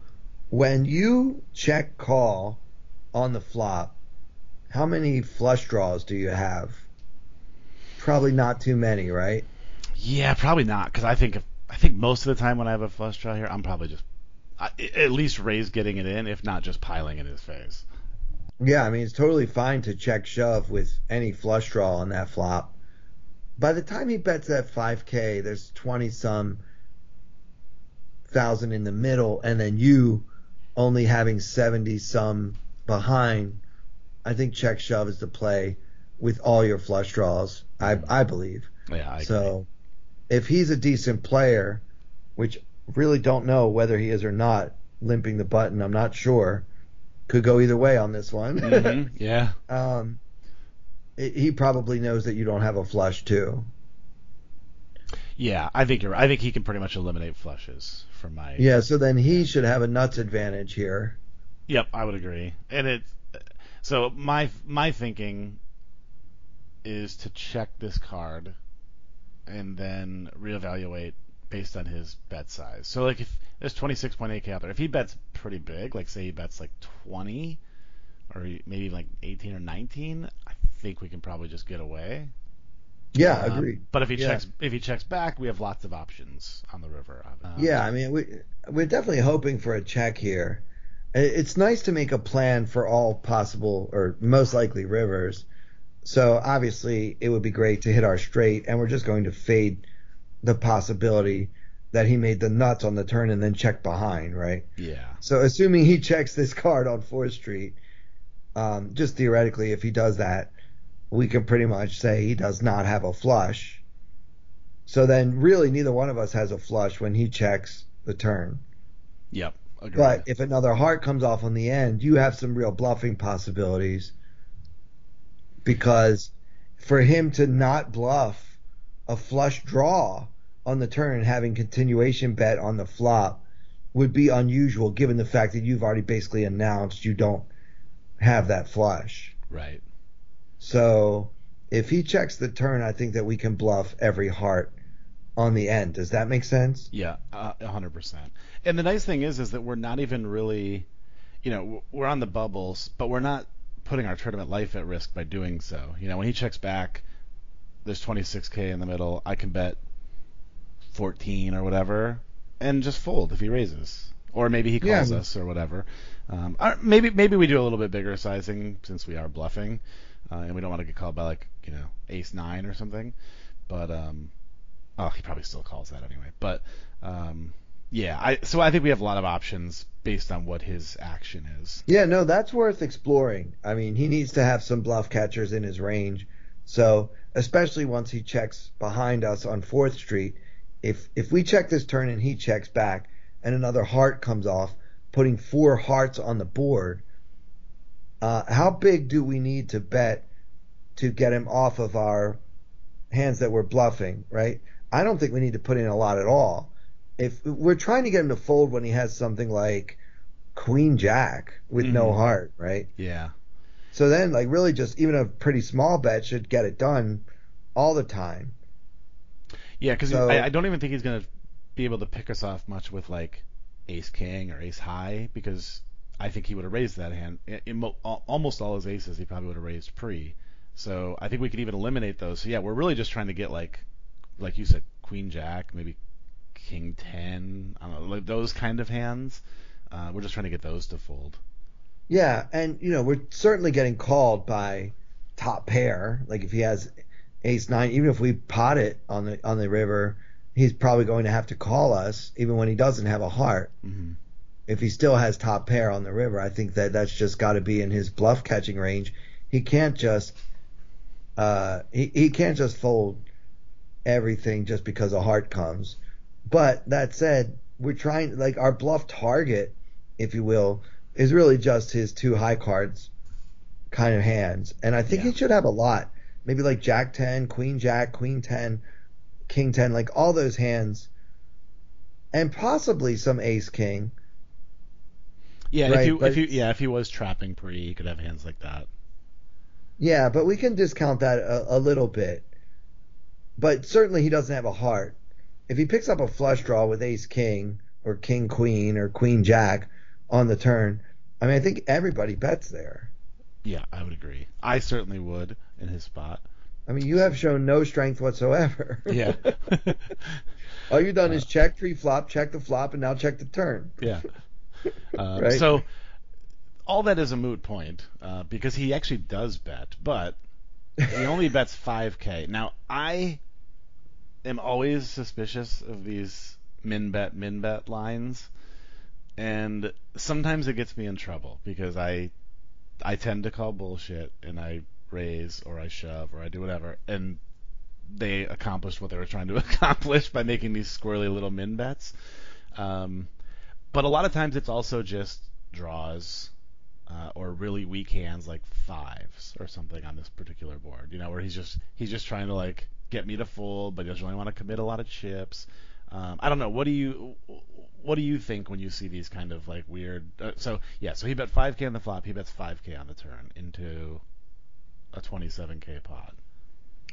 [SPEAKER 2] when you check call on the flop, how many flush draws do you have? Probably not too many, right?
[SPEAKER 3] Yeah, probably not, because I think if, I think most of the time when I have a flush draw here, I'm probably just at least raise getting it in, if not just piling in his face.
[SPEAKER 2] Yeah, I mean it's totally fine to check shove with any flush draw on that flop. By the time he bets that 5K, there's 20 some thousand in the middle, and then you only having 70 some behind. I think check shove is the play with all your flush draws. I I believe.
[SPEAKER 3] Yeah, I
[SPEAKER 2] so if he's a decent player, which really don't know whether he is or not, limping the button, I'm not sure. Could go either way on this one.
[SPEAKER 3] mm-hmm. *laughs* Yeah.
[SPEAKER 2] um, it, he probably knows that you don't have a flush too.
[SPEAKER 3] Yeah, I think you're. I think he can pretty much eliminate flushes from my.
[SPEAKER 2] Yeah, so then he should have a nuts advantage here.
[SPEAKER 3] Yep, I would agree. And it. So my my thinking is to check this card and then reevaluate based on his bet size. So like if there's 26.8k out there, if he bets pretty big, like say he bets like 20 or maybe like 18 or 19, I think we can probably just get away.
[SPEAKER 2] Yeah,
[SPEAKER 3] Um,
[SPEAKER 2] agreed.
[SPEAKER 3] But if he
[SPEAKER 2] Yeah.
[SPEAKER 3] checks if he checks back, we have lots of options on the river. Um,
[SPEAKER 2] Yeah, I mean, we we're definitely hoping for a check here. It's nice to make a plan for all possible or most likely rivers. So obviously, it would be great to hit our straight, and we're just going to fade the possibility that he made the nuts on the turn and then check behind, right?
[SPEAKER 3] Yeah.
[SPEAKER 2] So assuming he checks this card on Fourth Street, um, just theoretically, if he does that, we can pretty much say he does not have a flush. So then, really, neither one of us has a flush when he checks the turn.
[SPEAKER 3] Yep. Agreed.
[SPEAKER 2] But if another heart comes off on the end, you have some real bluffing possibilities. Because for him to not bluff a flush draw on the turn, and having continuation bet on the flop, would be unusual given the fact that you've already basically announced you don't have that flush.
[SPEAKER 3] right.
[SPEAKER 2] So if he checks the turn, I think that we can bluff every heart on the end. Does that make sense?
[SPEAKER 3] Yeah, uh, a hundred percent. And the nice thing is, is that we're not even really, you know, we're on the bubbles, but we're not putting our tournament life at risk by doing so. You know, when he checks back, there's 26k in the middle. I can bet 14 or whatever, and just fold if he raises, or maybe he calls
[SPEAKER 2] mean-
[SPEAKER 3] us or whatever. Um, or maybe maybe we do a little bit bigger sizing since we are bluffing, uh, and we don't want to get called by like you know ace nine or something. But um, oh, he probably still calls that anyway. But um, yeah, I so I think we have a lot of options based on what his action is.
[SPEAKER 2] Yeah, no, that's worth exploring. I mean, he needs to have some bluff catchers in his range. So, especially once he checks behind us on 4th Street, if if we check this turn and he checks back and another heart comes off, putting four hearts on the board, uh, how big do we need to bet to get him off of our hands that we're bluffing, right? I don't think we need to put in a lot at all. If we're trying to get him to fold when he has something like Queen Jack with no
[SPEAKER 3] Mhm.
[SPEAKER 2] heart, right?
[SPEAKER 3] Yeah.
[SPEAKER 2] So then, like, really, just even a pretty small bet should get it done all the time.
[SPEAKER 3] Yeah, because
[SPEAKER 2] So-
[SPEAKER 3] I, I don't even think he's gonna be able to pick us off much with like ace king or ace high because I think he would have raised that hand. In, mo- almost all his aces, he probably would have raised pre. So I think we could even eliminate those. So yeah, we're really just trying to get like, like you said, queen jack, maybe king ten, I don't know, like those kind of hands. Uh, we're just trying to get those to fold.
[SPEAKER 2] Yeah, and you know, we're certainly getting called by top pair. Like if he has ace nine, even if we pot it on the on the river, he's probably going to have to call us, even when he doesn't have a heart.
[SPEAKER 3] hmm
[SPEAKER 2] If he still has top pair on the river, I think that that's just got to be in his bluff catching range. He can't just uh, he he can't just fold everything just because a heart comes. But that said, we're trying like our bluff target, if you will, is really just his two high cards kind of hands. And I think
[SPEAKER 3] Yeah.
[SPEAKER 2] he should have a lot. Maybe like Jack 10, Queen Jack, Queen 10, King 10, like all those hands. And possibly some Ace King.
[SPEAKER 3] Yeah,
[SPEAKER 2] Right,
[SPEAKER 3] if you
[SPEAKER 2] but
[SPEAKER 3] if you yeah if he was trapping pre, he could have hands like that.
[SPEAKER 2] Yeah, but we can discount that a, a little bit. But certainly he doesn't have a heart. If he picks up a flush draw with ace king or king queen or queen jack on the turn, I mean I think everybody bets there.
[SPEAKER 3] Yeah, I would agree. I certainly would in his spot.
[SPEAKER 2] I mean you have shown no strength whatsoever. *laughs*
[SPEAKER 3] Yeah. *laughs*
[SPEAKER 2] All you've done is check three flop, check the flop, and now check the turn. *laughs*
[SPEAKER 3] yeah. Uh,
[SPEAKER 2] Right.
[SPEAKER 3] So all that is a moot point uh, because he actually does bet, but he only bets 5k. Now I am always suspicious of these min bet min bet lines, and sometimes it gets me in trouble because I I tend to call bullshit and I raise or I shove or I do whatever, and they accomplished what they were trying to *laughs* accomplish by making these squirrely little min bets. Um, but a lot of times it's also just draws uh, or really weak hands like fives or something on this particular board. You know, where he's just he's just trying to like get me to fold, but he doesn't really want to commit a lot of chips. Um, I don't know. What do you what do you think when you see these kind of like weird? Uh, so yeah, so he bet 5k on the flop. He bets 5k on the turn into a 27k pot.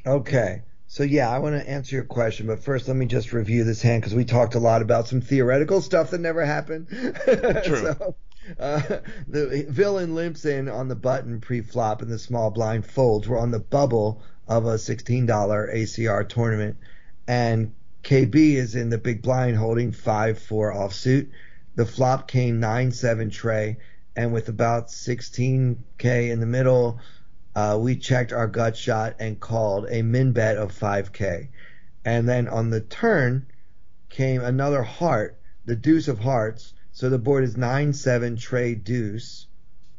[SPEAKER 2] Okay. So yeah, I want to answer your question, but first let me just review this hand because we talked a lot about some theoretical stuff that never happened. *laughs*
[SPEAKER 3] True.
[SPEAKER 2] so, uh, the villain limps in on the button pre-flop, and the small blind folds. We're on the bubble of a $16 ACR tournament, and KB is in the big blind holding five four offsuit. The flop came nine seven tray, and with about 16k in the middle. Uh, we checked our gut shot and called a min bet of 5K. And then on the turn came another heart, the deuce of hearts. So the board is 9 7 tray deuce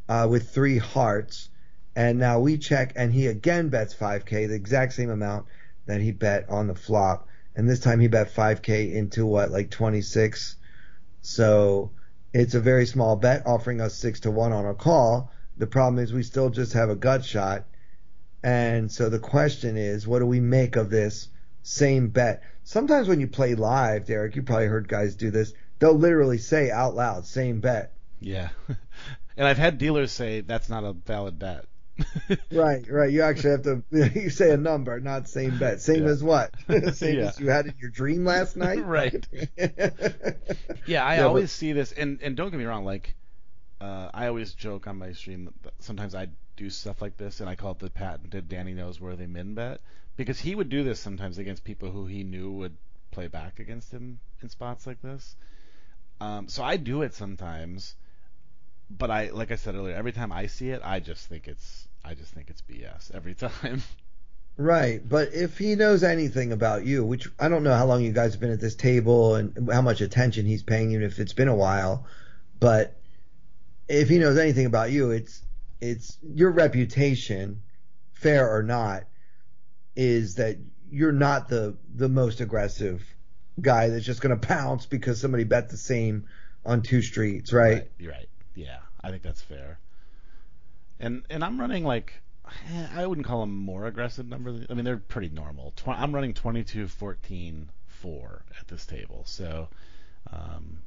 [SPEAKER 2] uh, with three hearts. And now we check, and he again bets 5K, the exact same amount that he bet on the flop. And this time he bet 5K into what, like 26? So it's a very small bet, offering us 6 to 1 on a call. The problem is we still just have a gut shot. And so the question is, what do we make of this same bet? Sometimes when you play live, Derek, you probably heard guys do this. They'll literally say out loud, same bet.
[SPEAKER 3] Yeah. *laughs* and I've had dealers say that's not a valid bet.
[SPEAKER 2] Right, right. You actually have to *laughs* you say a number, not same bet. Same
[SPEAKER 3] Yeah.
[SPEAKER 2] as what? *laughs* same
[SPEAKER 3] Yeah.
[SPEAKER 2] as you had in your dream last night? *laughs*
[SPEAKER 3] right. Yeah, I
[SPEAKER 2] Yeah,
[SPEAKER 3] always
[SPEAKER 2] but-
[SPEAKER 3] see this, and and don't get me wrong, like uh, I always joke on my stream that sometimes I do stuff like this, and I call it the patented Danny knows where they min bet because he would do this sometimes against people who he knew would play back against him in spots like this. Um, so I do it sometimes, but I like I said earlier, every time I see it, I just think it's I just think it's BS every *laughs* time.
[SPEAKER 2] Right, but if he knows anything about you, which I don't know how long you guys have been at this table and how much attention he's paying you, if it's been a while, but if he knows anything about you, it's it's your reputation, fair or not, is that you're not the the most aggressive guy that's just going *laughs* to pounce because somebody bet the same on two streets, right?
[SPEAKER 3] You're right. Yeah, I think that's fair. And and I'm running like I wouldn't call them more aggressive numbers. I mean, they're pretty normal. Tw- I'm running 22, 14, 4 at this table. So, um,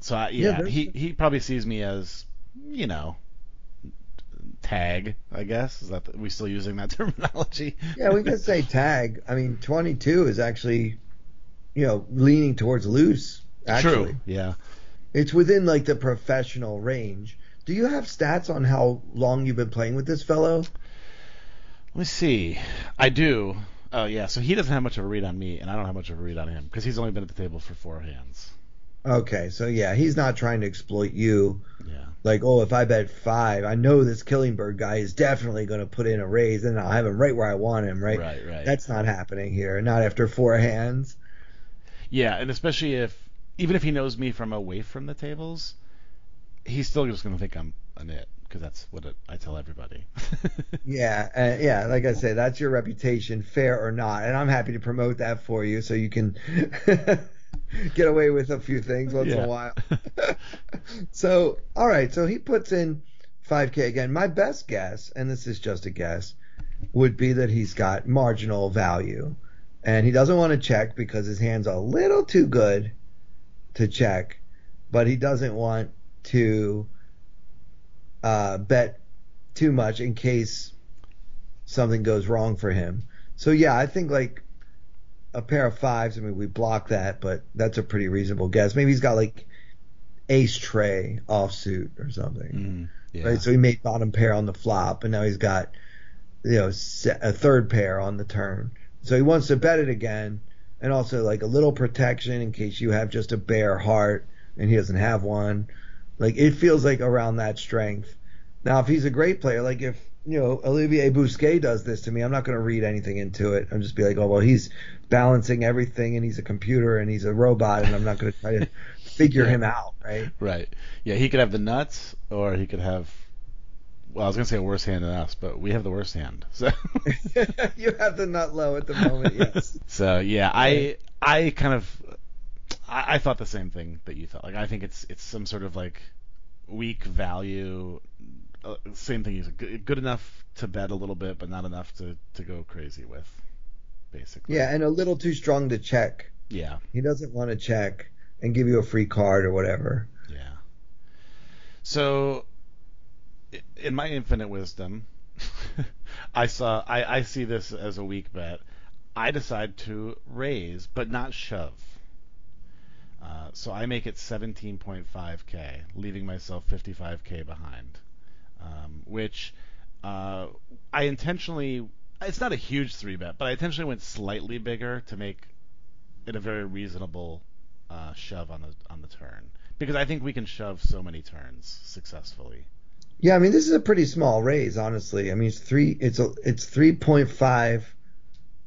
[SPEAKER 3] so I,
[SPEAKER 2] Yeah,
[SPEAKER 3] yeah, he he probably sees me as you know tag. I guess is that the, we still using that *laughs* terminology?
[SPEAKER 2] Yeah, we can say tag. I mean, 22 is actually, you know, leaning towards loose. Actually,
[SPEAKER 3] True. Yeah.
[SPEAKER 2] it's within like the professional range. Do you have stats on how long you've been playing with this fellow?
[SPEAKER 3] Let me see. I do. Oh yeah. So he doesn't have much of a read on me, and I don't have much of a read on him because he's only been at the table for four hands.
[SPEAKER 2] Okay, so yeah, he's not trying to exploit you.
[SPEAKER 3] Yeah.
[SPEAKER 2] Like, oh, if I bet five, I know this Killingbird guy is definitely going to put in a raise, and I'll have him right where I want him, right?
[SPEAKER 3] Right. Right.
[SPEAKER 2] That's not happening here. Not after four hands.
[SPEAKER 3] Yeah, and especially if even if he knows me from away from the tables, he's still just gonna think I'm a nit because that's what it, I tell everybody. *laughs*
[SPEAKER 2] Yeah, uh, yeah. Like I say, that's your reputation, fair or not, and I'm happy to promote that for you, so you can *laughs* get away with a few things once in a while. *laughs* so, all right. So he puts in 5K again. My best guess, and this is just a guess, would be that he's got marginal value, and he doesn't want to check because his hand's a little too good to check, but he doesn't want to uh, bet too much in case something goes wrong for him. So yeah, I think like a pair of fives. I mean, we block that, but that's a pretty reasonable guess. Maybe he's got like ace tray offsuit or something.
[SPEAKER 3] Mm, yeah.
[SPEAKER 2] Right. So he made bottom pair on the flop, and now he's got you know a third pair on the turn. So he wants to bet it again, and also like a little protection in case you have just a bare heart and he doesn't have one. Like it feels like around that strength. Now, if he's a great player, like if you know Olivier Busquet does this to me, I'm not going to read anything into it. I'm just be like, oh well, he's balancing everything and he's a computer and he's a robot, and I'm not going to try to *laughs* figure
[SPEAKER 3] Yeah.
[SPEAKER 2] him out, right?
[SPEAKER 3] Right. Yeah, he could have the nuts, or he could have. Well, I was gonna say a worse hand than us, but we have the worst hand. So, *laughs*
[SPEAKER 2] you have the nut low at the moment, yes. *laughs*
[SPEAKER 3] so yeah, I I kind of I, I thought the same thing that you thought. Like I think it's it's some sort of like weak value. Uh, same thing. He's good, good enough to bet a little bit, but not enough to to go crazy with. Basically.
[SPEAKER 2] Yeah, and a little too strong to check.
[SPEAKER 3] Yeah.
[SPEAKER 2] He doesn't want to check and give you a free card or whatever.
[SPEAKER 3] Yeah. So, in my infinite wisdom, *laughs* I saw I, I see this as a weak bet. I decide to raise, but not shove. Uh, so I make it 17.5k, leaving myself 55k behind, um, which uh, I intentionally. It's not a huge three bet, but I intentionally went slightly bigger to make it a very reasonable uh, shove on the on the turn because I think we can shove so many turns successfully.
[SPEAKER 2] Yeah, I mean this is a pretty small raise, honestly. I mean it's three it's a it's three point five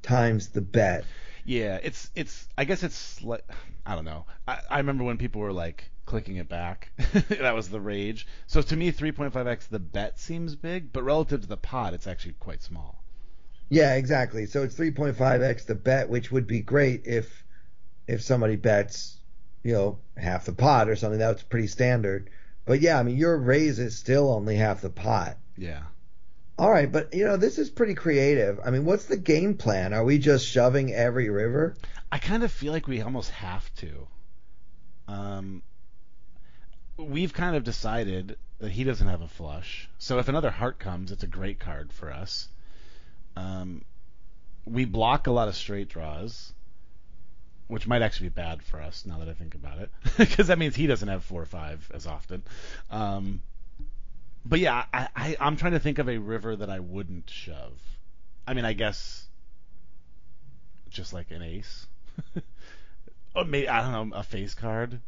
[SPEAKER 2] times the bet.
[SPEAKER 3] Yeah, it's it's. I guess it's like I don't know. I, I remember when people were like clicking it back. *laughs* that was the rage. So to me, 3.5x the bet seems big, but relative to the pot, it's actually quite small.
[SPEAKER 2] Yeah, exactly. So it's three point five X the bet, which would be great if if somebody bets, you know, half the pot or something. That's pretty standard. But yeah, I mean your raise is still only half the pot.
[SPEAKER 3] Yeah.
[SPEAKER 2] All right, but you know, this is pretty creative. I mean, what's the game plan? Are we just shoving every river?
[SPEAKER 3] I kind of feel like we almost have to. Um, we've kind of decided that he doesn't have a flush, so if another heart comes, it's a great card for us. Um, we block a lot of straight draws, which might actually be bad for us now that I think about it, *laughs* because that means he doesn't have four or five as often. Um, but yeah, I, I, I'm trying to think of a river that I wouldn't shove. I mean, I guess just like an ace. *laughs* or maybe I don't know a face card,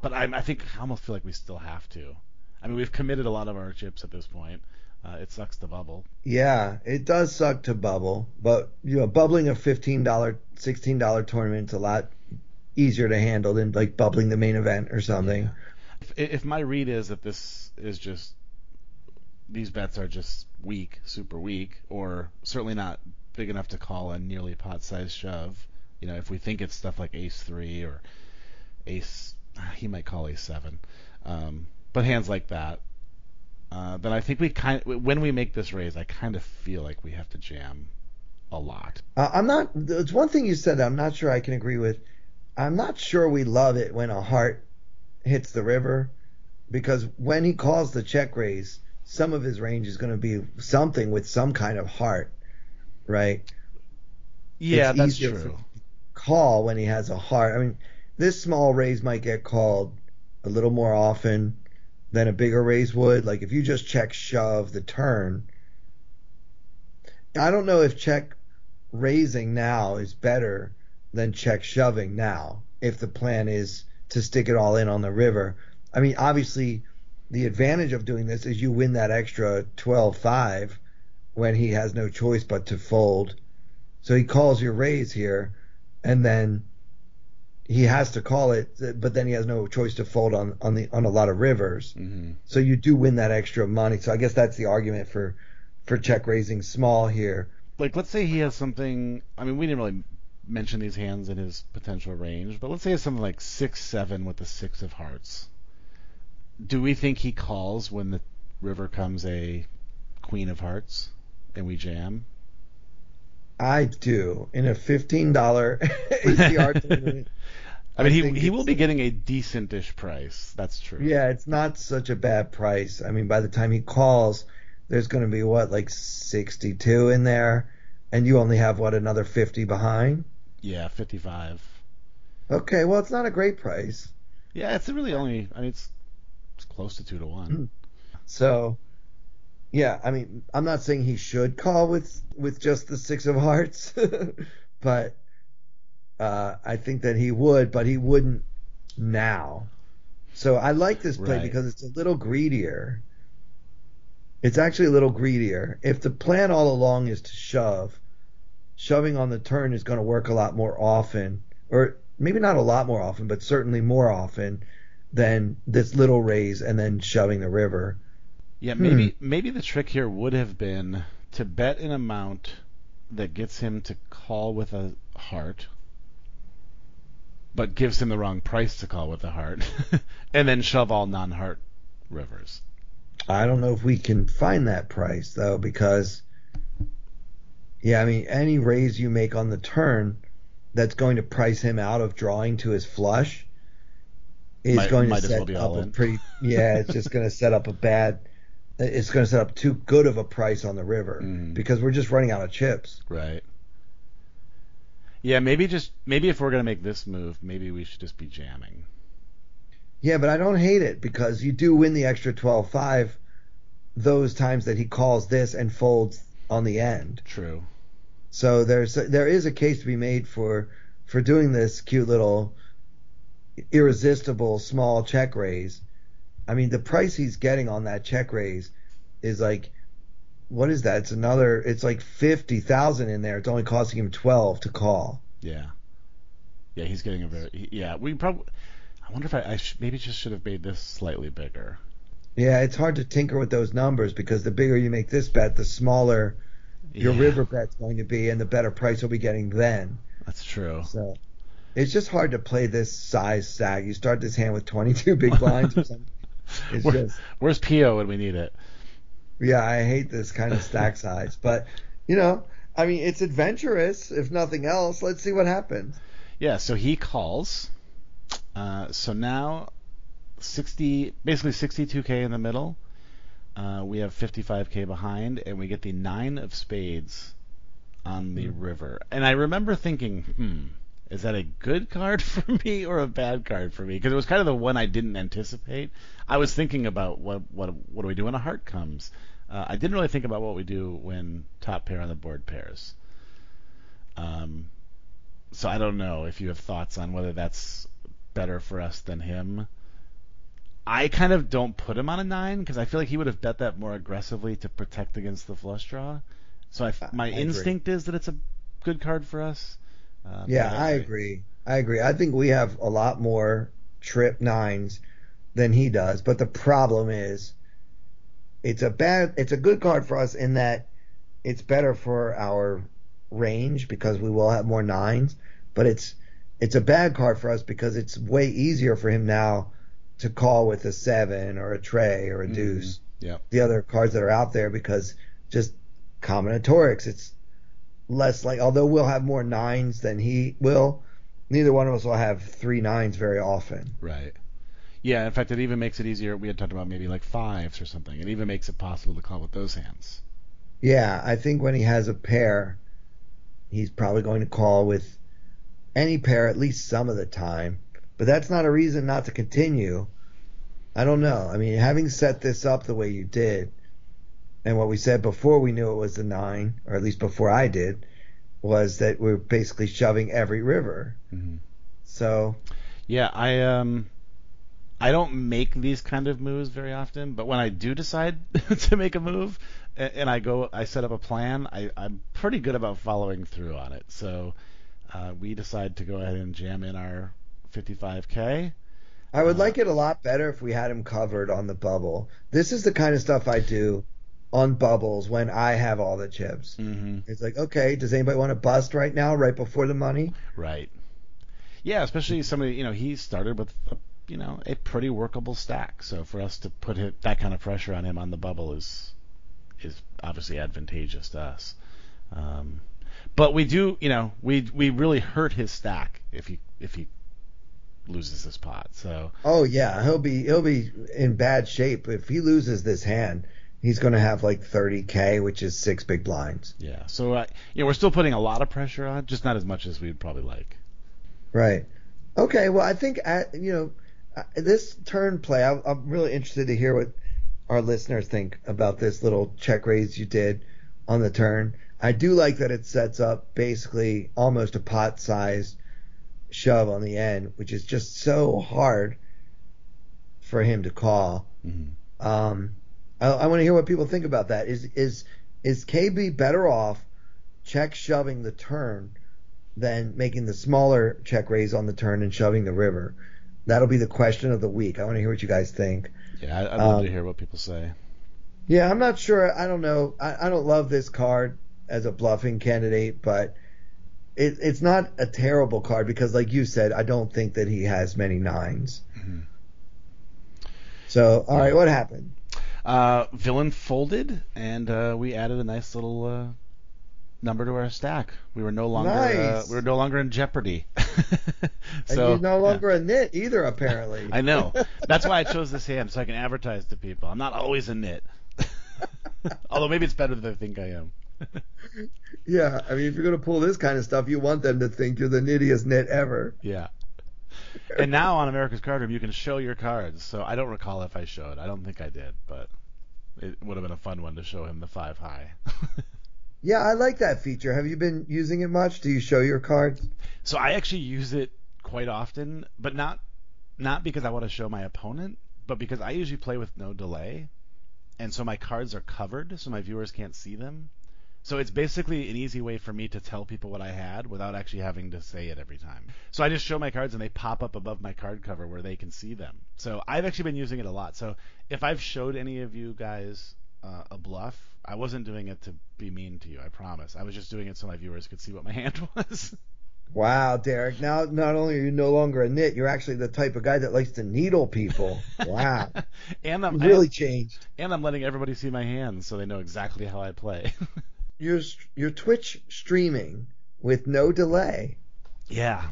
[SPEAKER 3] but I, I think I almost feel like we still have to. I mean, we've committed a lot of our chips at this point. Uh, it sucks to bubble.
[SPEAKER 2] Yeah, it does suck to bubble, but you know, bubbling a fifteen dollar, sixteen dollar tournament's a lot easier to handle than like bubbling the main event or something.
[SPEAKER 3] If, if my read is that this is just these bets are just weak, super weak, or certainly not big enough to call a nearly pot-sized shove. You know, if we think it's stuff like Ace three or Ace, he might call Ace seven, um, but hands like that, uh, then I think we kind when we make this raise, I kind of feel like we have to jam a lot.
[SPEAKER 2] Uh, I'm not. It's one thing you said that I'm not sure I can agree with. I'm not sure we love it when a heart hits the river, because when he calls the check raise, some of his range is going to be something with some kind of heart, right?
[SPEAKER 3] Yeah,
[SPEAKER 2] It's
[SPEAKER 3] that's true.
[SPEAKER 2] Call when he has a heart. I mean, this small raise might get called a little more often than a bigger raise would. Like if you just check shove the turn, I don't know if check raising now is better than check shoving now if the plan is to stick it all in on the river. I mean, obviously, the advantage of doing this is you win that extra 12-5 when he has no choice but to fold. So he calls your raise here, and then he has to call it, but then he has no choice to fold on on the on a lot of rivers.
[SPEAKER 3] hmm
[SPEAKER 2] So you do win that extra money. So I guess that's the argument for for check raising small here.
[SPEAKER 3] like let's say he has something I mean we didn't really mention these hands in his potential range, but let's say he has something like six seven with the six of hearts. Do we think he calls when the river comes a queen of hearts and we jam?
[SPEAKER 2] I do in a fifteen dollar *laughs* ACR *laughs* tournament.
[SPEAKER 3] I mean,
[SPEAKER 2] think
[SPEAKER 3] he he will be getting a decentish price. That's true.
[SPEAKER 2] Yeah, it's not such a bad price. I mean, by the time he calls, there's going to be what like 62 in there, and you only have what another 50 behind.
[SPEAKER 3] Yeah, 55.
[SPEAKER 2] Okay, well, it's not a great price.
[SPEAKER 3] Yeah, it's really only. I mean, it's it's close to two to one.
[SPEAKER 2] So, yeah, I mean, I'm not saying he should call with with just the six of hearts, *laughs* but uh, I think that he would, but he wouldn't now. So I like this play
[SPEAKER 3] Right.
[SPEAKER 2] because it's a little greedier. It's actually a little greedier. If the plan all along is to shove, shoving on the turn is going to work a lot more often, or maybe not a lot more often, but certainly more often than this little raise and then shoving the river.
[SPEAKER 3] Yeah,
[SPEAKER 2] Hmm.
[SPEAKER 3] maybe maybe the trick here would have been to bet an amount that gets him to call with a heart, but gives him the wrong price to call with a heart, *laughs* and then shove all non-heart rivers.
[SPEAKER 2] I don't know if we can find that price though, because yeah, I mean any raise you make on the turn that's going to price him out of drawing to his flush is
[SPEAKER 3] Might-
[SPEAKER 2] going to
[SPEAKER 3] well
[SPEAKER 2] set
[SPEAKER 3] be
[SPEAKER 2] up a pretty yeah, it's just going *laughs* to set up a bad it's going to set up too good of a price on the river
[SPEAKER 3] Mhm.
[SPEAKER 2] because we're just running out of chips.
[SPEAKER 3] Right. Yeah, maybe just maybe if we're gonna make this move, maybe we should just be jamming.
[SPEAKER 2] Yeah, but I don't hate it because you do win the extra 12-5 those times that he calls this and folds on the end.
[SPEAKER 3] True.
[SPEAKER 2] So there's there is a case to be made for for doing this cute little irresistible small check raise. I mean, the price he's getting on that check raise is like what is that? It's another it's like 50,000 in there. It's only costing him 12 to call.
[SPEAKER 3] Yeah. Yeah, he's getting a very. Yeah, we probably. I wonder if I, I sh- maybe just should have made this slightly bigger.
[SPEAKER 2] Yeah, it's hard to tinker with those numbers because the bigger you make this bet, the smaller your
[SPEAKER 3] Yeah,
[SPEAKER 2] river bet's going to be and the better price you'll be getting then.
[SPEAKER 3] That's true.
[SPEAKER 2] So it's just hard to play this size stack. You start this hand with 22 big blinds or something. *laughs* It's
[SPEAKER 3] Where-
[SPEAKER 2] just
[SPEAKER 3] Where's Pio when we need it?
[SPEAKER 2] yeah, I hate this kind of stack size, but you know, I mean, it's adventurous if nothing else. Let's see what happens.
[SPEAKER 3] Yeah, so he calls. Uh, so now, sixty, basically sixty-two k in the middle. Uh, we have fifty-five k behind, and we get the nine of spades on the river. And I remember thinking, hmm, is that a good card *laughs* for me or a bad card for me? Because it was kind of the one I didn't anticipate. I was thinking about what what what do we do when a heart comes. Uh, I didn't really think about what we do when top pair on the board pairs. Um, so I don't know if you have thoughts on whether that's better for us than him. I kind of don't put him on a nine because I feel like he would have bet that more aggressively to protect against the flush draw. So I, my
[SPEAKER 2] I
[SPEAKER 3] instinct is that it's a good card for us. Uh,
[SPEAKER 2] Yeah, I agree. I agree. I think we have a lot more trip nines than he does, but the problem is it's a bad it's a good card for us in that it's better for our range because we will have more nines, but it's it's a bad card for us because it's way easier for him now to call with a seven or a tray or a
[SPEAKER 3] Mhm.
[SPEAKER 2] deuce.
[SPEAKER 3] Yeah.
[SPEAKER 2] The other cards that are out there because just combinatorics, it's less like although we'll have more nines than he will, neither one of us will have three nines very often.
[SPEAKER 3] Right. Yeah, in fact, it even makes it easier. We had talked about maybe like fives or something. It even makes it possible to call with those hands.
[SPEAKER 2] Yeah, I think when he has a pair, he's probably going to call with any pair at least some of the time. But that's not a reason not to continue. I don't know. I mean, having set this up the way you did, and what we said before we knew it was the nine, or at least before I did, was that we're basically shoving every river.
[SPEAKER 3] Mm-hmm.
[SPEAKER 2] So
[SPEAKER 3] Yeah, I um, I don't make these kind of moves very often, but when I do decide *laughs* to make a move a- and I go, I set up a plan, I, I'm pretty good about following through on it. So uh, we decide to go ahead and jam in our 55k.
[SPEAKER 2] I would
[SPEAKER 3] Uh,
[SPEAKER 2] like it a lot better if we had him covered on the bubble. This is the kind of stuff I do on bubbles when I have all the chips.
[SPEAKER 3] Mm-hmm.
[SPEAKER 2] It's like, okay, does anybody want to bust right now, right before the money?
[SPEAKER 3] Right. Yeah, especially somebody, you know, he started with, a, you know, a pretty workable stack. So for us to put that kind of pressure on him on the bubble is is obviously advantageous to us. Um, but we do, you know, we we really hurt his stack if he if he loses this pot. So
[SPEAKER 2] Oh yeah, he'll be he'll be in bad shape if he loses this hand. He's going to have like 30k, which is six big blinds.
[SPEAKER 3] yeah, so uh, you know we're still putting a lot of pressure on, just not as much as we'd probably like.
[SPEAKER 2] Right. Okay. Well, I think at, you know uh, this turn play. I, I'm really interested to hear what our listeners think about this little check raise you did on the turn. I do like that it sets up basically almost a pot sized shove on the end, which is just so hard for him to call.
[SPEAKER 3] Mm-hmm.
[SPEAKER 2] Um, I, I want to hear what people think about that. Is is is KB better off check shoving the turn than making the smaller check raise on the turn and shoving the river? That'll be the question of the week. I want to hear what you guys think.
[SPEAKER 3] Yeah, I, I'd love
[SPEAKER 2] Um,
[SPEAKER 3] to hear what people say.
[SPEAKER 2] Yeah, I'm not sure. I don't know. I, I don't love this card as a bluffing candidate, but it, it's not a terrible card because, like you said, I don't think that he has many 9s
[SPEAKER 3] Mhm.
[SPEAKER 2] So, all right, what happened?
[SPEAKER 3] Uh, villain folded, and uh, we added a nice little uh, number to our stack. We were no longer uh,
[SPEAKER 2] Nice.
[SPEAKER 3] we were no longer in jeopardy. *laughs*
[SPEAKER 2] And
[SPEAKER 3] so
[SPEAKER 2] you're no
[SPEAKER 3] yeah.
[SPEAKER 2] longer a nit either, apparently.
[SPEAKER 3] I know. *laughs* That's why I chose this hand so I can advertise to people. I'm not always a nit. *laughs* Although maybe it's better than I think I am.
[SPEAKER 2] Yeah, I mean, if you're gonna pull this kind of stuff, you want them to think you're the nittiest nit ever.
[SPEAKER 3] yeah. And now on America's Card Room, you can show your cards. So I don't recall if I showed. I don't think I did, but it would have been a fun one to show him the five high. *laughs*
[SPEAKER 2] Yeah, I like that feature. Have you been using it much? Do you show your cards?
[SPEAKER 3] So I actually use it quite often, but not not because I want to show my opponent, but because I usually play with no delay, and so my cards are covered, so my viewers can't see them. So it's basically an easy way for me to tell people what I had without actually having to say it every time. So I just show my cards and they pop up above my card cover where they can see them. So I've actually been using it a lot. So if I've showed any of you guys uh, a bluff, I wasn't doing it to be mean to you. I promise. I was just doing it so my viewers could see what my *laughs* hand was.
[SPEAKER 2] Wow, Derek. Now, not only are you no longer a nit, you're actually the type of guy that likes to needle people. Wow, *laughs*
[SPEAKER 3] and I'm
[SPEAKER 2] you really changed.
[SPEAKER 3] and I'm letting everybody see my hands so they know exactly how I play. *laughs*
[SPEAKER 2] You're you're Twitch streaming with no delay,
[SPEAKER 3] yeah.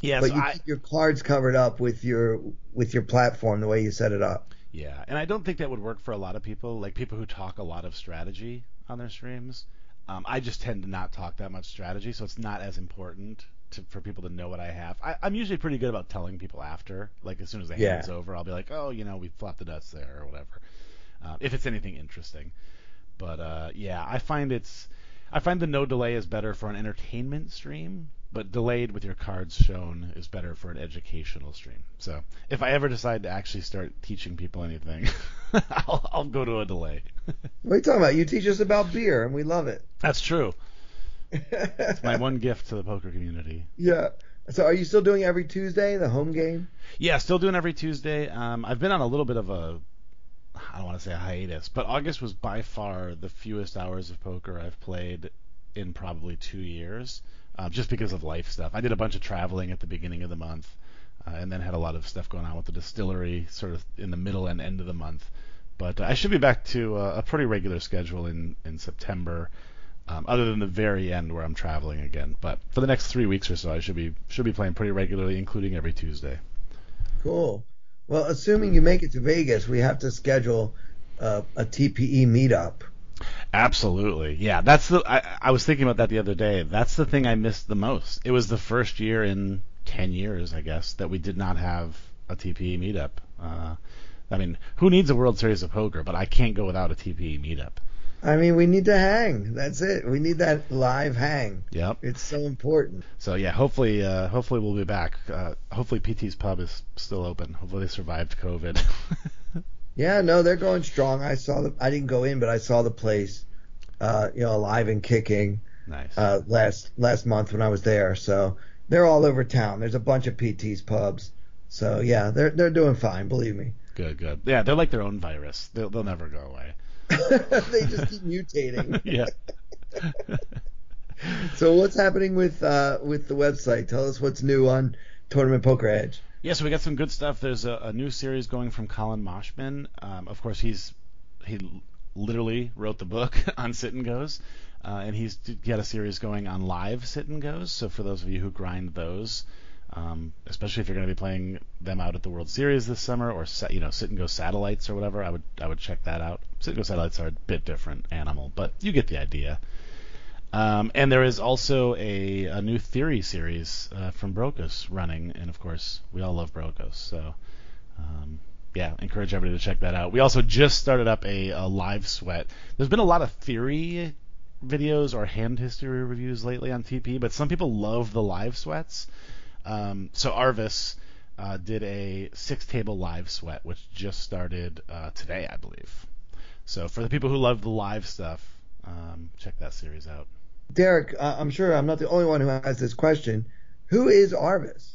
[SPEAKER 3] Yeah,
[SPEAKER 2] but
[SPEAKER 3] so
[SPEAKER 2] you
[SPEAKER 3] I,
[SPEAKER 2] keep your cards covered up with your with your platform the way you set it up.
[SPEAKER 3] yeah, and I don't think that would work for a lot of people, like people who talk a lot of strategy on their streams. Um, I just tend to not talk that much strategy, so it's not as important to, for people to know what I have. I, I'm usually pretty good about telling people after, like as soon as the
[SPEAKER 2] Yeah.
[SPEAKER 3] hand's over, I'll be like, oh, you know, we flopped the nuts there or whatever, uh, if it's anything interesting. But uh, yeah, I find it's I find the no delay is better for an entertainment stream, but delayed with your cards shown is better for an educational stream. So if I ever decide to actually start teaching people anything, *laughs* I'll, I'll go to a delay. *laughs*
[SPEAKER 2] What are you talking about? You teach us about beer, and we love it.
[SPEAKER 3] That's true. *laughs* It's my one gift to the poker community.
[SPEAKER 2] yeah. So, are you still doing every Tuesday the home game?
[SPEAKER 3] Yeah, still doing every Tuesday. Um, I've been on a little bit of a, I don't want to say a hiatus, but August was by far the fewest hours of poker I've played in probably two years, uh, just because of life stuff. I did a bunch of traveling at the beginning of the month, uh, and then had a lot of stuff going on with the distillery sort of in the middle and end of the month. But uh, I should be back to uh, a pretty regular schedule in in September. Um, other than the very end where I'm traveling again, but for the next three weeks or so, I should be should be playing pretty regularly, including every Tuesday.
[SPEAKER 2] Cool. Well, assuming you make it to Vegas, we have to schedule uh, a TPE meetup.
[SPEAKER 3] Absolutely. Yeah, that's the I, I was thinking about that the other day. That's the thing I missed the most. It was the first year in 10 years, I guess, that we did not have a TPE meetup. Uh, I mean, who needs a World Series of Poker, but I can't go without a TPE meetup.
[SPEAKER 2] I mean, we need to hang. That's it. We need that live hang.
[SPEAKER 3] Yep.
[SPEAKER 2] It's so important.
[SPEAKER 3] So yeah, hopefully uh, hopefully we'll be back. Uh, hopefully PT's pub is still open. Hopefully they survived COVID. *laughs*
[SPEAKER 2] Yeah, no, they're going strong. I saw the. I didn't go in, but I saw the place, uh, you know, alive and kicking
[SPEAKER 3] nice.
[SPEAKER 2] uh, last last month when I was there. So they're all over town. There's a bunch of PT's pubs. So yeah, they're they're doing fine. Believe me.
[SPEAKER 3] good, good. Yeah, they're like their own virus. They'll they'll never go away. *laughs*
[SPEAKER 2] they just keep mutating. *laughs*
[SPEAKER 3] yeah. *laughs*
[SPEAKER 2] So what's happening with uh, with the website? Tell us what's new on Tournament Poker Edge.
[SPEAKER 3] Yeah, so we got some good stuff. There's a, a new series going from Colin Moshman. Um, of course, he's he literally wrote the book on sit and goes, uh, and he's got a series going on live sit and goes. So for those of you who grind those, Um, especially if you're going to be playing them out at the World Series this summer, or you know, sit and go satellites or whatever. I would I would check that out. Sit and go satellites are a bit different animal, but you get the idea. Um, and there is also a, a new theory series uh, from Brokos running, and of course we all love Brokos, so um, yeah, encourage everybody to check that out. We also just started up a, a live sweat. There's been a lot of theory videos or hand history reviews lately on TP, but some people love the live sweats. Um, so Arvis uh, did a six table live sweat, which just started uh, today, I believe. So for the people who love the live stuff, um, check that series out.
[SPEAKER 2] Derek, uh, I'm sure I'm not the only one who has this question. Who is Arvis?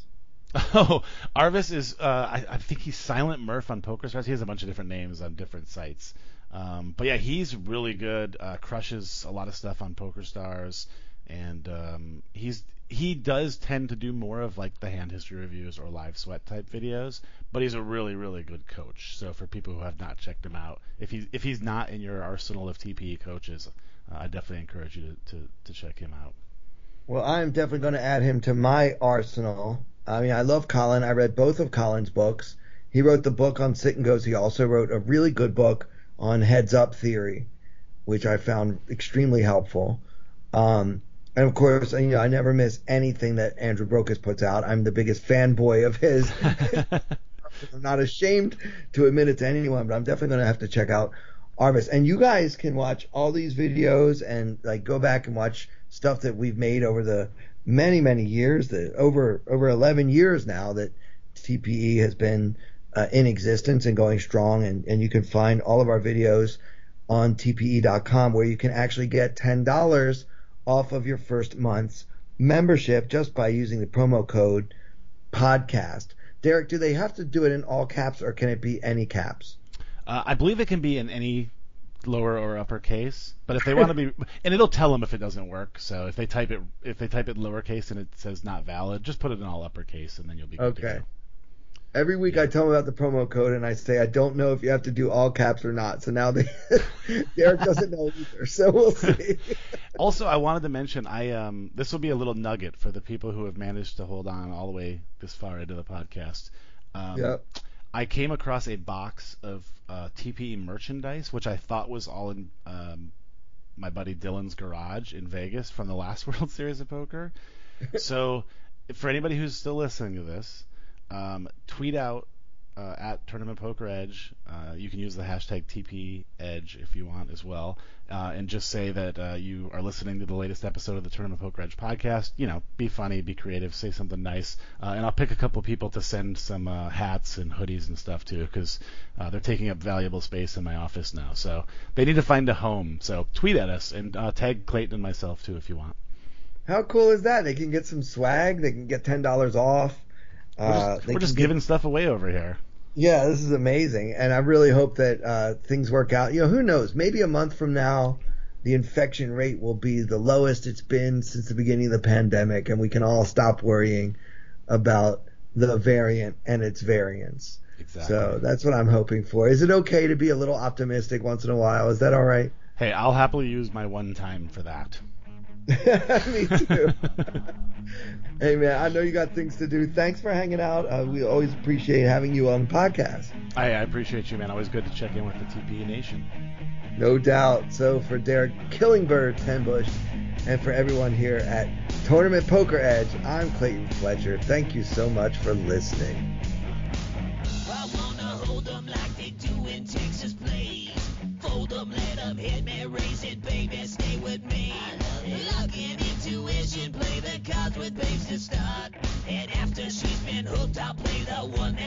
[SPEAKER 2] *laughs*
[SPEAKER 3] Oh, Arvis is, uh, I, I, think he's Silent Murph on PokerStars. He has a bunch of different names on different sites. Um, but yeah, he's really good. Uh, crushes a lot of stuff on PokerStars, and um, he's he does tend to do more of like the hand history reviews or live sweat type videos. But he's a really really good coach. So for people who have not checked him out, if he's if he's not in your arsenal of TPE coaches, uh, I definitely encourage you to, to, to check him out.
[SPEAKER 2] Well, I'm definitely going to add him to my arsenal. I mean, I love Colin. I read both of Colin's books. He wrote the book on sit and goes. He also wrote a really good book on heads up theory, which I found extremely helpful. Um, and of course, you know, I never miss anything that Andrew Brokos puts out. I'm the biggest fanboy of his. *laughs* I'm not ashamed to admit it to anyone, but I'm definitely going to have to check out Arvis. And you guys can watch all these videos and like go back and watch stuff that we've made over the many many years, that over over 11 years now that TPE has been uh, in existence and going strong. And, and you can find all of our videos on TPE.com where you can actually get $10 off of your first month's membership just by using the promo code podcast. Derek, do they have to do it in all caps or can it be any caps?
[SPEAKER 3] Uh, I believe it can be in any lower or upper case. But if they want to be, *laughs* and it'll tell them if it doesn't work. So if they type it, if they type it lowercase and it says not valid, just put it in all uppercase, and then you'll be good okay.
[SPEAKER 2] Every week I tell them about the promo code and I say I don't know if you have to do all caps or not. So now they *laughs* Derek doesn't know either. So we'll *laughs* see.
[SPEAKER 3] also, I wanted to mention I um this will be a little nugget for the people who have managed to hold on all the way this far into the podcast. Um, yep. I came across a box of uh, TPE merchandise, which I thought was all in um, my buddy Dylan's garage in Vegas from the last *laughs* World Series of Poker. so, for anybody who's still listening to this, um, tweet out uh, at Tournament Poker Edge. Uh, you can use the hashtag TP Edge if you want as well, uh, and just say that uh, you are listening to the latest episode of the Tournament Poker Edge podcast. You know, be funny, be creative, say something nice, uh, and I'll pick a couple people to send some uh, hats and hoodies and stuff too, because they're taking up valuable space in my office now. So they need to find a home. So tweet at us and tag Clayton and myself too if you want.
[SPEAKER 2] How cool is that? They can get some swag. They can get ten dollars off.
[SPEAKER 3] We're just, we're just giving get... stuff away over here.
[SPEAKER 2] Yeah, this is amazing, and I really hope that uh, things work out. You know, who knows? Maybe a month from now, the infection rate will be the lowest it's been since the beginning of the pandemic, and we can all stop worrying about the variant and its variants. Exactly. So that's what I'm hoping for. Is it okay to be a little optimistic once in a while? Is that all right?
[SPEAKER 3] Hey, I'll happily use my one time for that. *laughs*
[SPEAKER 2] Me too. *laughs* hey man, I know you got things to do. Thanks for hanging out. Uh, we always appreciate having you on the podcast.
[SPEAKER 3] I, I appreciate you, man. Always good to check in with the TPE Nation.
[SPEAKER 2] No doubt. So for Derek Killingbird Tenbush, and for everyone here at Tournament Poker Edge, I'm Clayton Fletcher. Thank you so much for listening. Fold them, let them hit me, start. And after she's been hooked, I'll play the one that's